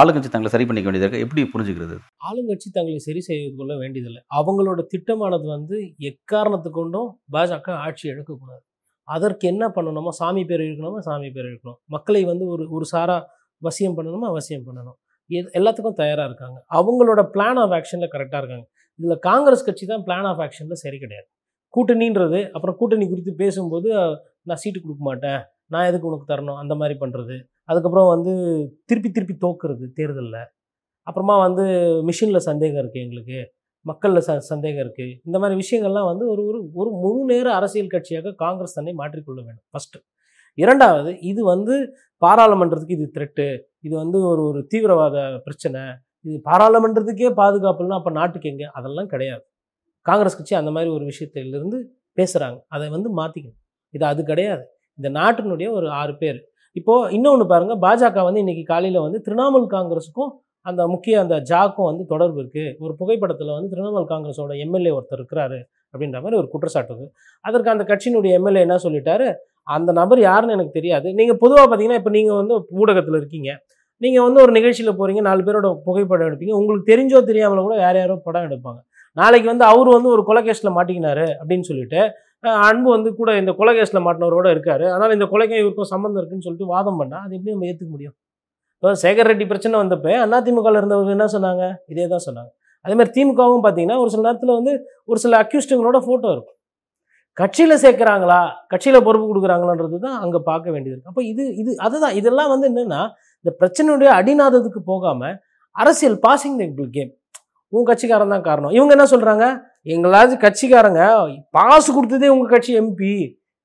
ஆளுங்கட்சி தங்களை சரி பண்ணிக்க வேண்டியது இருக்கா? எப்படி புரிஞ்சுக்கிறது? ஆளுங்கட்சி தங்களை சரி செய்து கொள்ள வேண்டியதில்லை. அவங்களோட திட்டமானது வந்து எக்காரணத்து கொண்டும் பாஜக ஆட்சி இழக்கக்கூடாது. அதற்கு என்ன பண்ணணுமோ சாமி பேர் இழுக்கணுமா சாமி பேர் இருக்கணும். மக்களை வந்து ஒரு ஒரு சாரா வசியம் பண்ணணுமா வசியம் பண்ணணும். எது எல்லாத்துக்கும் தயாராக இருக்காங்க. அவங்களோட பிளான் ஆஃப் ஆக்ஷனில் கரெக்டாக இருக்காங்க. இதில் காங்கிரஸ் கட்சி தான் பிளான் ஆஃப் ஆக்ஷனில் சரி கிடையாது. கூட்டணின்றது அப்புறம் கூட்டணி குறித்து பேசும்போது நான் சீட்டு கொடுக்க மாட்டேன். நான் எதுக்கு உனக்கு தரணும்? அந்த மாதிரி பண்ணுறது அதுக்கப்புறம் வந்து திருப்பி திருப்பி தோக்குறது தேர்தலில். அப்புறமா வந்து மிஷினில் சந்தேகம் இருக்குது எங்களுக்கு. மக்களில் ச சந்தேகம் இருக்குது இந்த மாதிரி விஷயங்கள்லாம் வந்து ஒரு ஒரு ஒரு முழு நேர அரசியல் கட்சியாக காங்கிரஸ் தன்னை மாற்றிக்கொள்ள வேண்டும். ஃபஸ்ட்டு இரண்டாவது இது வந்து பாராளுமன்றத்துக்கு இது த்ரெட்டு இது வந்து ஒரு ஒரு தீவிரவாத பிரச்சனை. இது பாராளுமன்றத்துக்கே பாதுகாப்புன்னா அப்போ நாட்டுக்கு எங்கே? அதெல்லாம் கிடையாது. காங்கிரஸ் கட்சி அந்த மாதிரி ஒரு விஷயத்திலிருந்து பேசுகிறாங்க அதை வந்து மாற்றிக்கணும் இது அது கிடையாது. இந்த நாட்டினுடைய ஒரு ஆறு பேர். இப்போது இன்னொன்று பாருங்கள் பாஜக வந்து இன்றைக்கி காலையில் வந்து திரிணாமுல் காங்கிரஸுக்கும் அந்த முக்கிய அந்த ஜாக்கும் வந்து தொடர்பு இருக்குது ஒரு புகைப்படத்தில் வந்து திரிணாமுல் காங்கிரஸோட எம்எல்ஏ ஒருத்தர் இருக்கிறாரு அப்படின்ற மாதிரி ஒரு குற்றச்சாட்டு இருக்குது அதற்கு அந்த கட்சியினுடைய எம்எல்ஏ என்ன சொல்லிட்டாரு? அந்த நபர் யாருன்னு எனக்கு தெரியாது. நீங்கள் பொதுவாக பார்த்தீங்கன்னா இப்போ நீங்கள் வந்து ஊடகத்தில் இருக்கீங்க. நீங்கள் வந்து ஒரு நிகழ்ச்சியில் போகிறீங்க நாலு பேரோட புகைப்படம் எடுப்பீங்க. உங்களுக்கு தெரிஞ்சோ தெரியாமல கூட யார் யாரோ படம் எடுப்பாங்க. நாளைக்கு வந்து அவர் வந்து ஒரு கொலகேஸில் மாட்டிக்கினாரு அப்படின்னு சொல்லிட்டு அன்பு வந்து கூட இந்த கொலகேஸில் மாட்டினவரோட இருக்கார். அதனால் இந்த கொலைக்கும் இவருக்கும் சம்மந்தம் இருக்குன்னு சொல்லிட்டு வாதம் பண்ணால் அது எப்படி நம்ம ஏற்றுக்க முடியும்? இப்போ சேகர் ரெட்டி பிரச்சனை வந்தப்போ அதிமுகவில் இருந்தவங்க என்ன சொன்னாங்க? இதே தான் சொன்னாங்க அதேமாதிரி திமுகவும் பார்த்தீங்கன்னா ஒரு சில நேரத்தில் வந்து ஒரு சில அக்யூஸ்டுங்களோட ஃபோட்டோ இருக்கும். கட்சியில் சேர்க்குறாங்களா? கட்சியில் பொறுப்பு கொடுக்குறாங்களான்றது தான் அங்கே பார்க்க வேண்டியது இருக்குது அப்போ இது இது அதுதான். இதெல்லாம் வந்து என்னென்னா இந்த பிரச்சனையுடைய அடிநாதத்துக்கு போகாமல் அரசியல் பாசிங் த கேம் உங்கள் கட்சிக்காரன் தான் காரணம். இவங்க என்ன சொல்கிறாங்க எங்களாவது கட்சிக்காரங்க பாசு கொடுத்ததே உங்கள் கட்சி எம்பி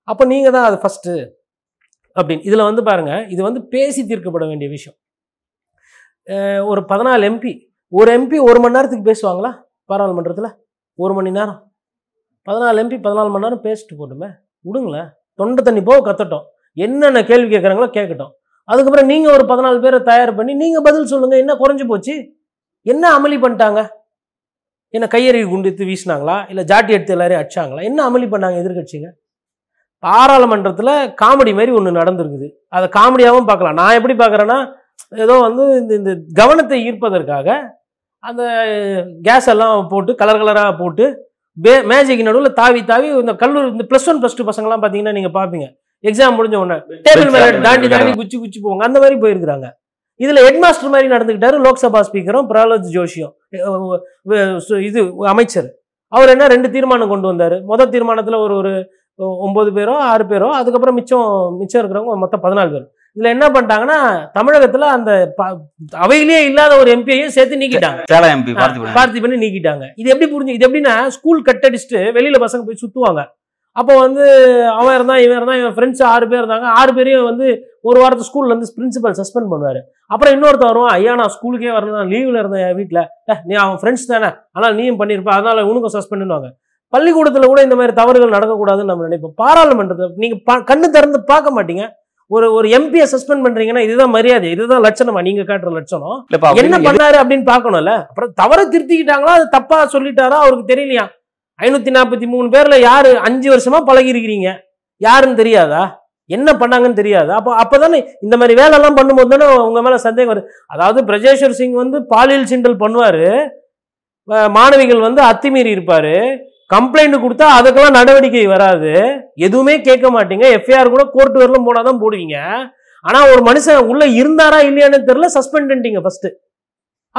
அப்போ நீங்கள் தான் அது ஃபஸ்ட்டு அப்படின்னு. இதில் வந்து பாருங்கள் இது வந்து பேசி தீர்க்கப்பட வேண்டிய விஷயம். ஒரு பதினாலு எம்பி ஒரு எம்பி ஒரு மணி நேரத்துக்கு பேசுவாங்களா? பாராளுமன்றத்தில்? ஒரு மணி நேரம். பதினாலு எம்பி பதினாலு மணி நேரம் பேசிட்டு போட்டுமே. விடுங்களேன் தொண்டை தண்ணி போக கத்தட்டும். என்னென்ன கேள்வி கேட்குறாங்களோ கேட்கட்டும் அதுக்கப்புறம் நீங்கள் ஒரு பதினாலு பேரை தயார் பண்ணி நீங்கள் பதில் சொல்லுங்கள் என்ன குறைஞ்சி போச்சு? என்ன அமளி பண்ணிட்டாங்க? என்ன கையறி குண்டு எடுத்து வீசினாங்களா? இல்லை ஜாட்டி எடுத்து எல்லாரையும் அடிச்சாங்களா? என்ன அமளி பண்ணாங்க எதிர்க்கட்சிங்க? பாராளுமன்றத்தில் காமெடி மாதிரி ஒன்று நடந்திருக்குது. அதை காமெடியாகவும் பார்க்கலாம். நான் எப்படி பார்க்குறேன்னா ஏதோ வந்து இந்த இந்த கவனத்தை ஈர்ப்பதற்காக அந்த கேஸ் எல்லாம் போட்டு கலர் கலராக போட்டு பே மேஜைக்கு நடுவில் தாவி தாவி இந்த கல்லூரி இந்த ப்ளஸ் ஒன் ப்ளஸ் டூ பசங்களாம் பார்த்தீங்கன்னா நீங்கள் பார்ப்பீங்க எக்ஸாம் முடிஞ்ச உடனே டேபிள் மேலே தாண்டி தாண்டி குச்சி குச்சி போவாங்க. அந்த மாதிரி போயிருக்கிறாங்க. இதில் ஹெட் மாஸ்டர் மாதிரி நடந்துக்கிட்டாரு லோக்சபா ஸ்பீக்கரும் பிரகலாத் ஜோஷியும். இது அமைச்சர். அவர் என்ன ரெண்டு தீர்மானம் கொண்டு வந்தார். முதல் தீர்மானத்தில் ஒரு ஒரு ஒம்பது பேரோ ஆறு பேரோ அதுக்கப்புறம் மிச்சம் மிச்சம் இருக்கிறவங்க மொத்தம் பதினாலு பேர். இதில் என்ன பண்ணிட்டாங்கன்னா தமிழகத்தில் அந்த அவையிலேயே இல்லாத ஒரு எம்பியையும் சேர்த்து நீக்கிட்டாங்க. எம்பி பார்த்து பார்த்திபன். நீக்கிட்டாங்க. இது எப்படி புரிஞ்சு இது எப்படின்னா ஸ்கூல் கட் அடிச்சுட்டு வெளியில பசங்க போய் சுத்துவாங்க. அப்போ வந்து அவன் இருந்தான் இவன் இருந்தான் இவன் ஃப்ரெண்ட்ஸ் ஆறு பேர் இருந்தாங்க. ஆறு பேரையும் வந்து ஒரு வாரத்து ஸ்கூல்ல இருந்து பிரின்சிபல் சஸ்பெண்ட் பண்ணுவாரு. அப்புறம் இன்னொருத்தன் வருவான் ஐயா நான் ஸ்கூலுக்கே வரணும் லீவ்ல இருந்தேன் என் வீட்டில் நீ அவன் ஃப்ரெண்ட்ஸ் தானே ஆனால் நீயும் பண்ணியிருப்ப அதனால உனக்கும் சஸ்பெண்ட் பண்ணுவாங்க பள்ளிக்கூடத்தில் கூட இந்த மாதிரி தவறுகள் நடக்கக்கூடாதுன்னு நம்ம நினைப்போம். பாராளுமன்றத்தை நீங்க பா- கண்ணு திறந்து பார்க்க மாட்டீங்க. ஒரு ஒரு எம்பியை சஸ்பெண்ட் பண்றீங்கன்னா இதுதான் மரியாதை இதுதான் லட்சணமா? நீங்க காட்டுற லட்சணம். என்ன பண்ணாரு அப்படின்னு பார்க்கணும்ல? அப்புறம் தவற திருத்திக்கிட்டாங்களா? அது தப்பா சொல்லிட்டாரா? அவருக்கு தெரியலையா? ஐநூத்தி நாற்பத்தி மூணு பேர்ல யாரு அஞ்சு வருஷமா பழகி இருக்கிறீங்க? யாருன்னு தெரியாதா? என்ன பண்ணாங்கன்னு தெரியாதா? அப்போ அப்பதானே இந்த மாதிரி வேலைலாம் பண்ணும்போது தானே உங்க மேல சந்தேகம் வருது. அதாவது பிரஜேஸ்வர் சிங் வந்து பாலியல் சிண்டல் பண்ணுவாரு. மாணவிகள் வந்து அத்துமீறி இருப்பாரு. கம்ப்ளைண்ட் கொடுத்தா அதுக்கெல்லாம் நடவடிக்கை வராது. எதுவுமே கேட்க மாட்டீங்க. எஃப்ஐஆர் கூட கோர்ட் வரலும் போனாதான் போடுவீங்க. ஆனா ஒரு மனுஷன் உள்ள இருந்தாரா இல்லையான்னு தெரியல சஸ்பெண்ட் பண்ணிட்டீங்க ஃபர்ஸ்ட்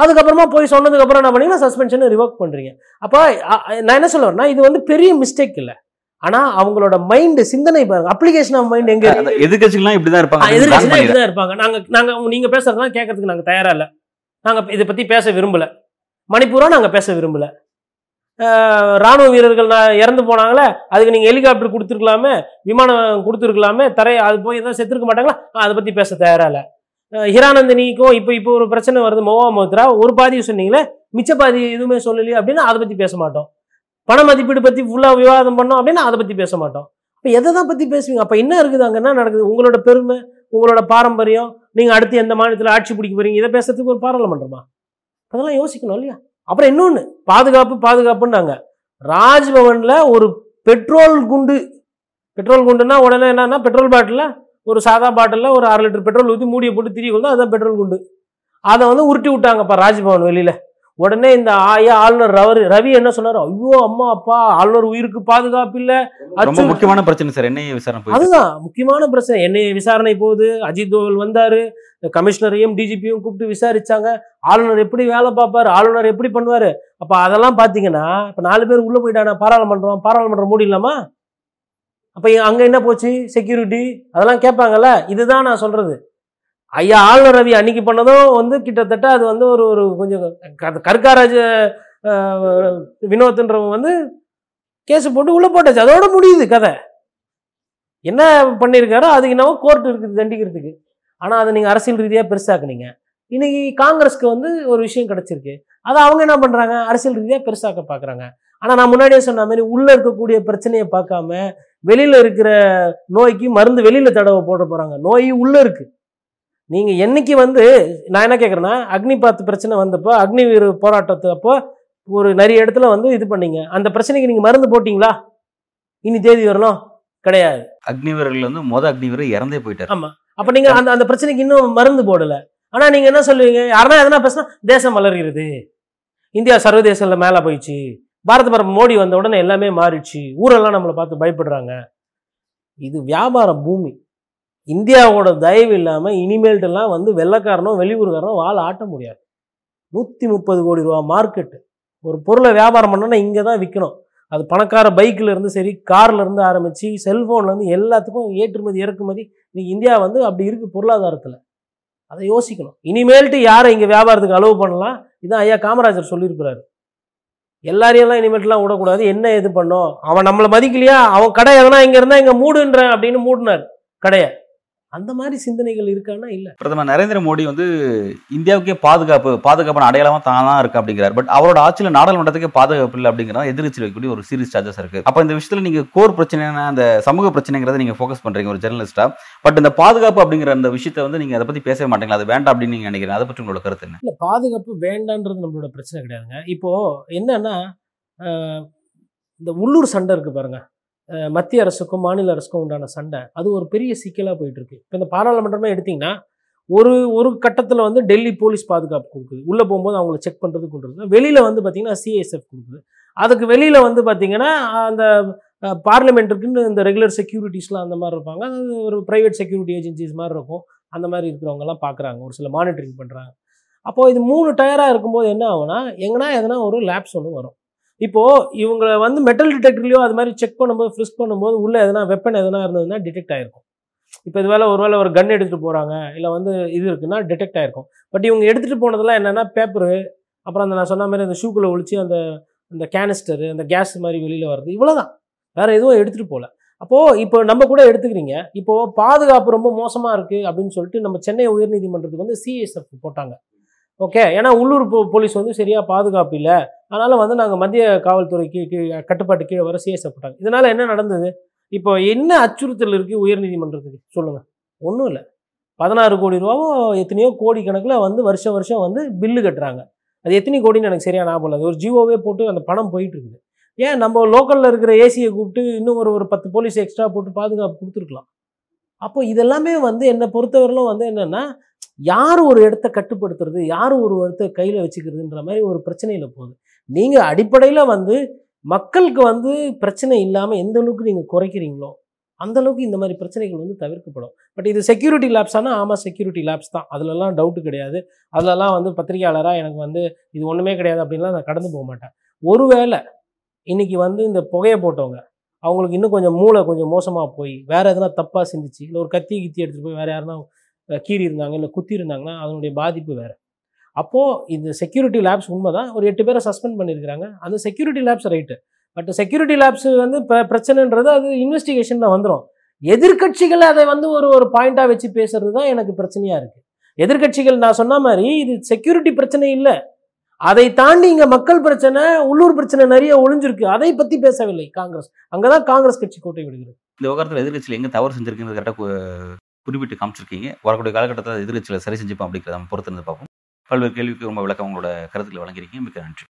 அதுக்கப்புறமா போய் சொன்னதுக்கு அப்புறம் என்ன பண்ணீங்கன்னா சஸ்பென்ஷனை ரிவோக் பண்றீங்க. அப்போ நான் என்ன சொல்ல வரேன்னா இது வந்து பெரிய மிஸ்டேக் இல்லை. ஆனா அவங்களோட மைண்ட் சிந்தனை பாருங்க. அப்ளிகேஷன் ஆஃப் மைண்ட் எங்க இருக்கு? அந்த எதிர்க்கட்சிகள்லாம் இப்படிதான் இருப்பாங்க. ban பண்ணிடுறேன். இப்படிதான் இருப்பாங்க. நாங்க நாங்க நீங்க பேசுறதெல்லாம் கேட்கறதுக்கு நாங்க தயாரா இல்ல. நாங்க இதை பத்தி பேச விரும்பல. மணிப்பூரா நாங்க பேச விரும்பல. ராணுவ வீரர்கள் நான் இறந்து போனாங்களே அதுக்கு நீங்கள் ஹெலிகாப்டர் கொடுத்துருக்கலாமே விமானம் கொடுத்துருக்கலாமே தரை அது போய் எதாவது செத்துருக்க மாட்டாங்களா? அதை பற்றி பேச தயாரா இல்ல ஹிரானந்தினிக்கும் இப்போ இப்போ ஒரு பிரச்சனை வருது மோவா மோத்ரா. ஒரு பாதியை சொன்னீங்களே மிச்ச பாதி எதுவுமே சொல்லலையே அப்படின்னா அதை பற்றி பேச மாட்டோம். பண மதிப்பீடு பற்றி ஃபுல்லாக விவாதம் பண்ணோம் அப்படின்னா அதை பற்றி பேச மாட்டோம். இப்போ எதை தான் பற்றி பேசுவீங்க? அப்போ என்ன இருக்குது அங்கே? என்ன நடக்குது? உங்களோட பெருமை உங்களோட பாரம்பரியம் நீங்கள் அடுத்து எந்த மாநிலத்தில் ஆட்சி பிடிக்க போறீங்க? இதை பேசுறதுக்கு ஒரு பாராளுமன்றமா? அதெல்லாம் யோசிக்கணும் இல்லையா? அப்புறம் இன்னொன்று பாதுகாப்பு பாதுகாப்புன்னாங்க. ராஜ்பவனில் ஒரு பெட்ரோல் குண்டு. பெட்ரோல் குண்டுனா உடனே என்னன்னா பெட்ரோல் பாட்டிலில் ஒரு சாதா பாட்டிலில் ஒரு அரை லிட்டர் பெட்ரோல் ஊற்றி மூடியை போட்டு திரி கொண்டு அதுதான் பெட்ரோல் குண்டு. அதை வந்து உருட்டி விட்டாங்கப்பா ராஜ்பவன் வெளியில். உடனே இந்த ஐயா ஆளுநர் ரவி ரவி என்ன சொன்னார்? ஐயோ அம்மா அப்பா ஆளுநர் உயிருக்கு பாதுகாப்பு இல்லை. ரொம்ப முக்கியமான பிரச்சனை சார் என்ஐஏ விசாரணை அதுதான் முக்கியமான பிரச்சனை. என்னை விசாரணை போகுது அஜித் தோவல் வந்தாரு கமிஷனரையும் டிஜிபியும் கூப்பிட்டு விசாரிச்சாங்க. ஆளுநர் எப்படி வேலை பார்ப்பாரு ஆளுநர் எப்படி பண்ணுவாரு? அப்ப அதெல்லாம் பாத்தீங்கன்னா இப்ப நாலு பேர் உள்ள போயிட்டானா? பாராளுமன்றம் பாராளுமன்றம் மூடிடலாமா அப்ப அங்க என்ன போச்சு? செக்யூரிட்டி அதெல்லாம் கேட்பாங்கல்ல இதுதான் நான் சொல்றது. ஐயா ஆளுநர் ரவி அன்னைக்கு பண்ணதும் வந்து கிட்டத்தட்ட அது வந்து ஒரு ஒரு கொஞ்சம் க- வினோத்ன்றவன் வந்து கேஸ் போட்டு உள்ள போட்டாச்சு. அதோட முடியுது கதை. என்ன பண்ணியிருக்காரோ அதுக்கு என்னவோ கோர்ட் இருக்குது தண்டிக்கிறதுக்கு. ஆனால் அதை நீங்கள் அரசியல் ரீதியாக பெருசாக்குனீங்க. இன்னைக்கு காங்கிரஸ்க்கு வந்து ஒரு விஷயம் கிடைச்சிருக்கு. அதை அவங்க என்ன பண்ணுறாங்க அரசியல் ரீதியாக பெருசாக்க பார்க்குறாங்க ஆனால் நான் முன்னாடியே சொன்ன மாதிரி உள்ளே இருக்கக்கூடிய பிரச்சனையை பார்க்காம வெளியில் இருக்கிற நோய்க்கு மருந்து வெளியில் தடவை போட போகிறாங்க நோய் உள்ளே இருக்குது நீங்கள் என்னைக்கு வந்து நான் என்ன கேட்குறேன்னா அக்னி பாத் பிரச்சனை வந்தப்போ அக்னி வீர போராட்டத்து அப்போ ஒரு நிறைய இடத்துல வந்து இது பண்ணீங்க. அந்த பிரச்சனைக்கு நீங்கள் மருந்து போட்டிங்களா? இனி தேதி வரணும்? கிடையாது. அக்னிவீரர்கள் வந்து மொத அக்னிவீரர் இறந்தே போயிட்டார். ஆமா. அப்ப நீங்க அந்த அந்த பிரச்சனைக்கு இன்னும் மருந்து போடல. ஆனா நீங்க என்ன சொல்லுவீங்க? யாருன்னா எதனா பேசினா தேசம் வளர்கிறது. இந்தியா சர்வதேசம்ல மேல போயிடுச்சு. பாரத பிரதமர் மோடி வந்த உடனே எல்லாமே மாறிடுச்சு. ஊரெல்லாம் நம்மளை பார்த்து பயப்படுறாங்க. இது வியாபார பூமி. இந்தியாவோட தயவு இல்லாமல் இனிமேல்ட்டெல்லாம் வந்து வெள்ளைக்காரனோ வெளியூர்காரனோ வாழ ஆட்ட முடியாது. நூற்றி முப்பது கோடி ரூபா மார்க்கெட்டு ஒரு பொருளை வியாபாரம் பண்ணோன்னா இங்கே தான் விற்கணும் அது பணக்கார பைக்கில் இருந்து சரி கார்லேருந்து ஆரம்பித்து செல்ஃபோன்லேருந்து எல்லாத்துக்கும் ஏற்றுமதி இறக்குமதி இன்னைக்கு இந்தியா வந்து அப்படி இருக்கு பொருளாதாரத்தில். அதை யோசிக்கணும். இனிமேல்ட்டு யாரை இங்கே வியாபாரத்துக்கு அலோவ் பண்ணலாம்? இதான் ஐயா காமராஜர் சொல்லியிருக்கிறாரு. எல்லாரையெல்லாம் இனிமேட்டுலாம் விடக்கூடாது. என்ன இது பண்ணோம்? அவன் நம்மளை மதிக்கலையா? அவன் கடை எதனா இங்கே இருந்தால் இங்கே மூடுன்றேன் அப்படின்னு மூடினார். கடையை. அந்த மாதிரி சிந்தனைகள் இருக்கான்னா இல்லை. பிரதமர் நரேந்திர மோடி வந்து இந்தியாவுக்கே பாதுகாப்பு பாதுகாப்பான அடையாளமா தானா இருக்கு அப்படிங்கிறார். பட் அவரோட ஆட்சியில நாடாளுமன்றத்துக்கே பாதுகாப்பு இல்லை அப்படிங்கிறத எதிர்த்து வைக்கக்கூடிய ஒரு சீரியஸ் சார்ஜஸ் இருக்கு. அப்ப இந்த விஷயத்துல நீங்க கோர் பிரச்சனையான அந்த சமூக பிரச்சனைங்கிறத நீங்க ஃபோக்கஸ் பண்றீங்க ஒரு ஜெர்னலிஸ்டா பட் இந்த பாதுகாப்பு அப்படிங்கிற அந்த விஷயத்த வந்து நீங்க அதை பத்தி பேசவே மாட்டீங்களா? அது வேண்டாம் அப்படின்னு நீங்க நினைக்கிறேன் அதை பற்றி உங்களோட கருத்து என்ன? இல்லை பாதுகாப்பு வேண்டான்றது நம்மளோட பிரச்சனை கிடையாதுங்க. இப்போ என்னன்னா இந்த உள்ளூர் சண்டை இருக்கு பாருங்க. அஹ், மத்திய அரசுக்கும் மாநில அரசுக்கும் உண்டான சண்டை. அது ஒரு பெரிய சிக்கலாக போயிட்டுருக்கு. இப்போ இந்த பாராளுமன்றமே எடுத்திங்கன்னா ஒரு ஒரு கட்டத்தில் வந்து டெல்லி போலீஸ் பாதுகாப்பு கொடுக்குது. உள்ளே போகும்போது அவங்கள செக் பண்ணுறது கொடுக்குது. வெளியில் வந்து பார்த்திங்கன்னா சிஎஸ்எஃப் கொடுக்குது. அதுக்கு வெளியில் வந்து பார்த்தீங்கன்னா அந்த பார்லிமெண்ட்டுக்குன்னு இந்த ரெகுலர் செக்யூரிட்டிஸ்லாம் அந்த மாதிரி இருப்பாங்க. அது ஒரு ப்ரைவேட் செக்யூரிட்டி ஏஜென்சிஸ் மாதிரி இருக்கும். அந்த மாதிரி இருக்கிறவங்கலாம் பார்க்குறாங்க ஒரு சில மானிட்டரிங் பண்ணுறாங்க அப்போது இது மூணு டயராக இருக்கும்போது என்ன ஆகும்னா எங்கன்னா எதனா ஒரு லேப்ஸ் ஒன்று வரும். இப்போது இவங்களை வந்து மெட்டல் டிடெக்டர்லையோ அது மாதிரி செக் பண்ணும்போது ஃப்ரிஸ்க் பண்ணும்போது உள்ளே எதனா வெப்பன் எதனா இருந்ததுன்னா டிடெக்ட் ஆகிருக்கும் இப்போ இது வேலை ஒரு வேளை ஒரு கன் எடுத்துகிட்டு போகிறாங்க இல்லை வந்து இது இருக்குன்னா டிடெக்ட் ஆகிருக்கும் பட் இவங்க எடுத்துகிட்டு போனதெல்லாம் என்னென்னா பேப்பரு அப்புறம் அந்த நான் சொன்ன மாதிரி அந்த ஷூக்குள்ளே ஒழிச்சு அந்த அந்த கேனிஸ்டரு அந்த கேஸ் மாதிரி வெளியில் வருது இவ்வளோதான் வேறு எதுவும் எடுத்துகிட்டு போகல அப்போது இப்போ நம்ம கூட எடுத்துக்கிறீங்க. இப்போது பாதுகாப்பு ரொம்ப மோசமாக இருக்குது அப்படின்னு சொல்லிட்டு நம்ம சென்னை உயர்நீதிமன்றத்துக்கு வந்து சிஎஸ்எஃப் போட்டாங்க. ஓகே ஏன்னா உள்ளூர் போ- போலீஸ் வந்து சரியாக பாதுகாப்பு இல்லை. அதனால் வந்து நாங்கள் மத்திய காவல்துறைக்கு கீழே கட்டுப்பாட்டு கீழே வர சிஎஸ்எஃப் போட்டாங்க. இதனால் என்ன நடந்தது? இப்போ என்ன அச்சுறுத்தல் இருக்குது உயர்நீதிமன்றத்துக்கு சொல்லுங்கள் ஒன்றும் இல்லை. பதினாறு கோடி ரூபாவோ எத்தனையோ கோடி கணக்கில் வந்து வருஷம் வருஷம் வந்து பில்லு கட்டுறாங்க. அது எத்தனை கோடின்னு எனக்கு சரியாக ஞாபகம் இல்லை. அது ஒரு ஜியோவே போட்டு அந்த பணம் போயிட்டு இருக்குது. ஏன் நம்ம லோக்கலில் இருக்கிற ஏசியை கூப்பிட்டு இன்னும் ஒரு ஒரு பத்து போலீஸ் எக்ஸ்ட்ரா போட்டு பாதுகாப்பு கொடுத்துருக்கலாம். அப்போ இதெல்லாமே வந்து என்னை பொறுத்தவரையிலும் வந்து என்னென்னா யார் ஒரு இடத்த கட்டுப்படுத்துறது? யார் ஒரு இடத்த கையில் வச்சுக்கிறதுன்ற மாதிரி ஒரு பிரச்சனையில் போகுது. நீங்கள் அடிப்படையில் வந்து மக்களுக்கு வந்து பிரச்சனை இல்லாமல் எந்த அளவுக்கு நீங்கள் குறைக்கிறீங்களோ அந்த அளவுக்கு இந்த மாதிரி பிரச்சனைகள் வந்து தவிர்க்கப்படும். பட் இது செக்யூரிட்டி லேப்ஸானா ஆமாம் செக்யூரிட்டி லேப்ஸ் தான். அதிலலாம் டவுட்டு கிடையாது. அதிலலாம் வந்து பத்திரிகையாளராக எனக்கு வந்து இது ஒன்றுமே கிடையாது அப்படின்லாம் நான் கடந்து போக மாட்டேன். ஒருவேளை இன்றைக்கி வந்து இந்த புகையை போட்டவங்க அவங்களுக்கு இன்னும் கொஞ்சம் மூளை கொஞ்சம் மோசமாக போய் வேறு எதனா தப்பாக சிந்திச்சு இல்லை ஒரு கத்தி கித்தி எடுத்துகிட்டு போய் வேறு யாருன்னா கீறி இருந்தாங்க இல்லை குத்தி இருந்தாங்கன்னா அதனுடைய பாதிப்பு வேறு. அப்போது இந்த செக்யூரிட்டி லேப்ஸ் உண்மை தான் ஒரு எட்டு பேரை சஸ்பெண்ட் பண்ணியிருக்கிறாங்க. அந்த security lapse right but security lapse வந்து பிரச்சனைன்றது அது இன்வெஸ்டிகேஷனில் வந்துடும் எதிர்க்கட்சிகள் அதை வந்து ஒரு ஒரு பாயிண்டாக வச்சு பேசுறது தான் எனக்கு பிரச்சனையாக இருக்குது எதிர்க்கட்சிகள் நான் சொன்ன மாதிரி இது செக்யூரிட்டி பிரச்சனை இல்லை. அதை தாண்டி இங்கே மக்கள் பிரச்சனை உள்ளூர் பிரச்சனை நிறைய ஒளிஞ்சிருக்கு அதை பற்றி பேசவில்லை காங்கிரஸ். அங்கே தான் காங்கிரஸ் கட்சி கோட்டை விடுகிறது. இந்த விவகாரத்தில் எதிர்கட்சியில் எங்கே தவறு செஞ்சிருக்குன்னு கரெக்டாக குறிப்பிட்டு காமிச்சிருக்கீங்க. வரக்கூடிய காலகட்டத்தில் எதிர்கட்சியில் சரி செஞ்சுப்போம் அப்படிங்கிறத நம்ம பொறுத்து பார்ப்போம். பல்வேறு கேள்விக்கு ரொம்ப விளக்கம் உங்களோட கருத்துக்களை வழங்கியிருக்கீங்க. மிக்க நன்றி.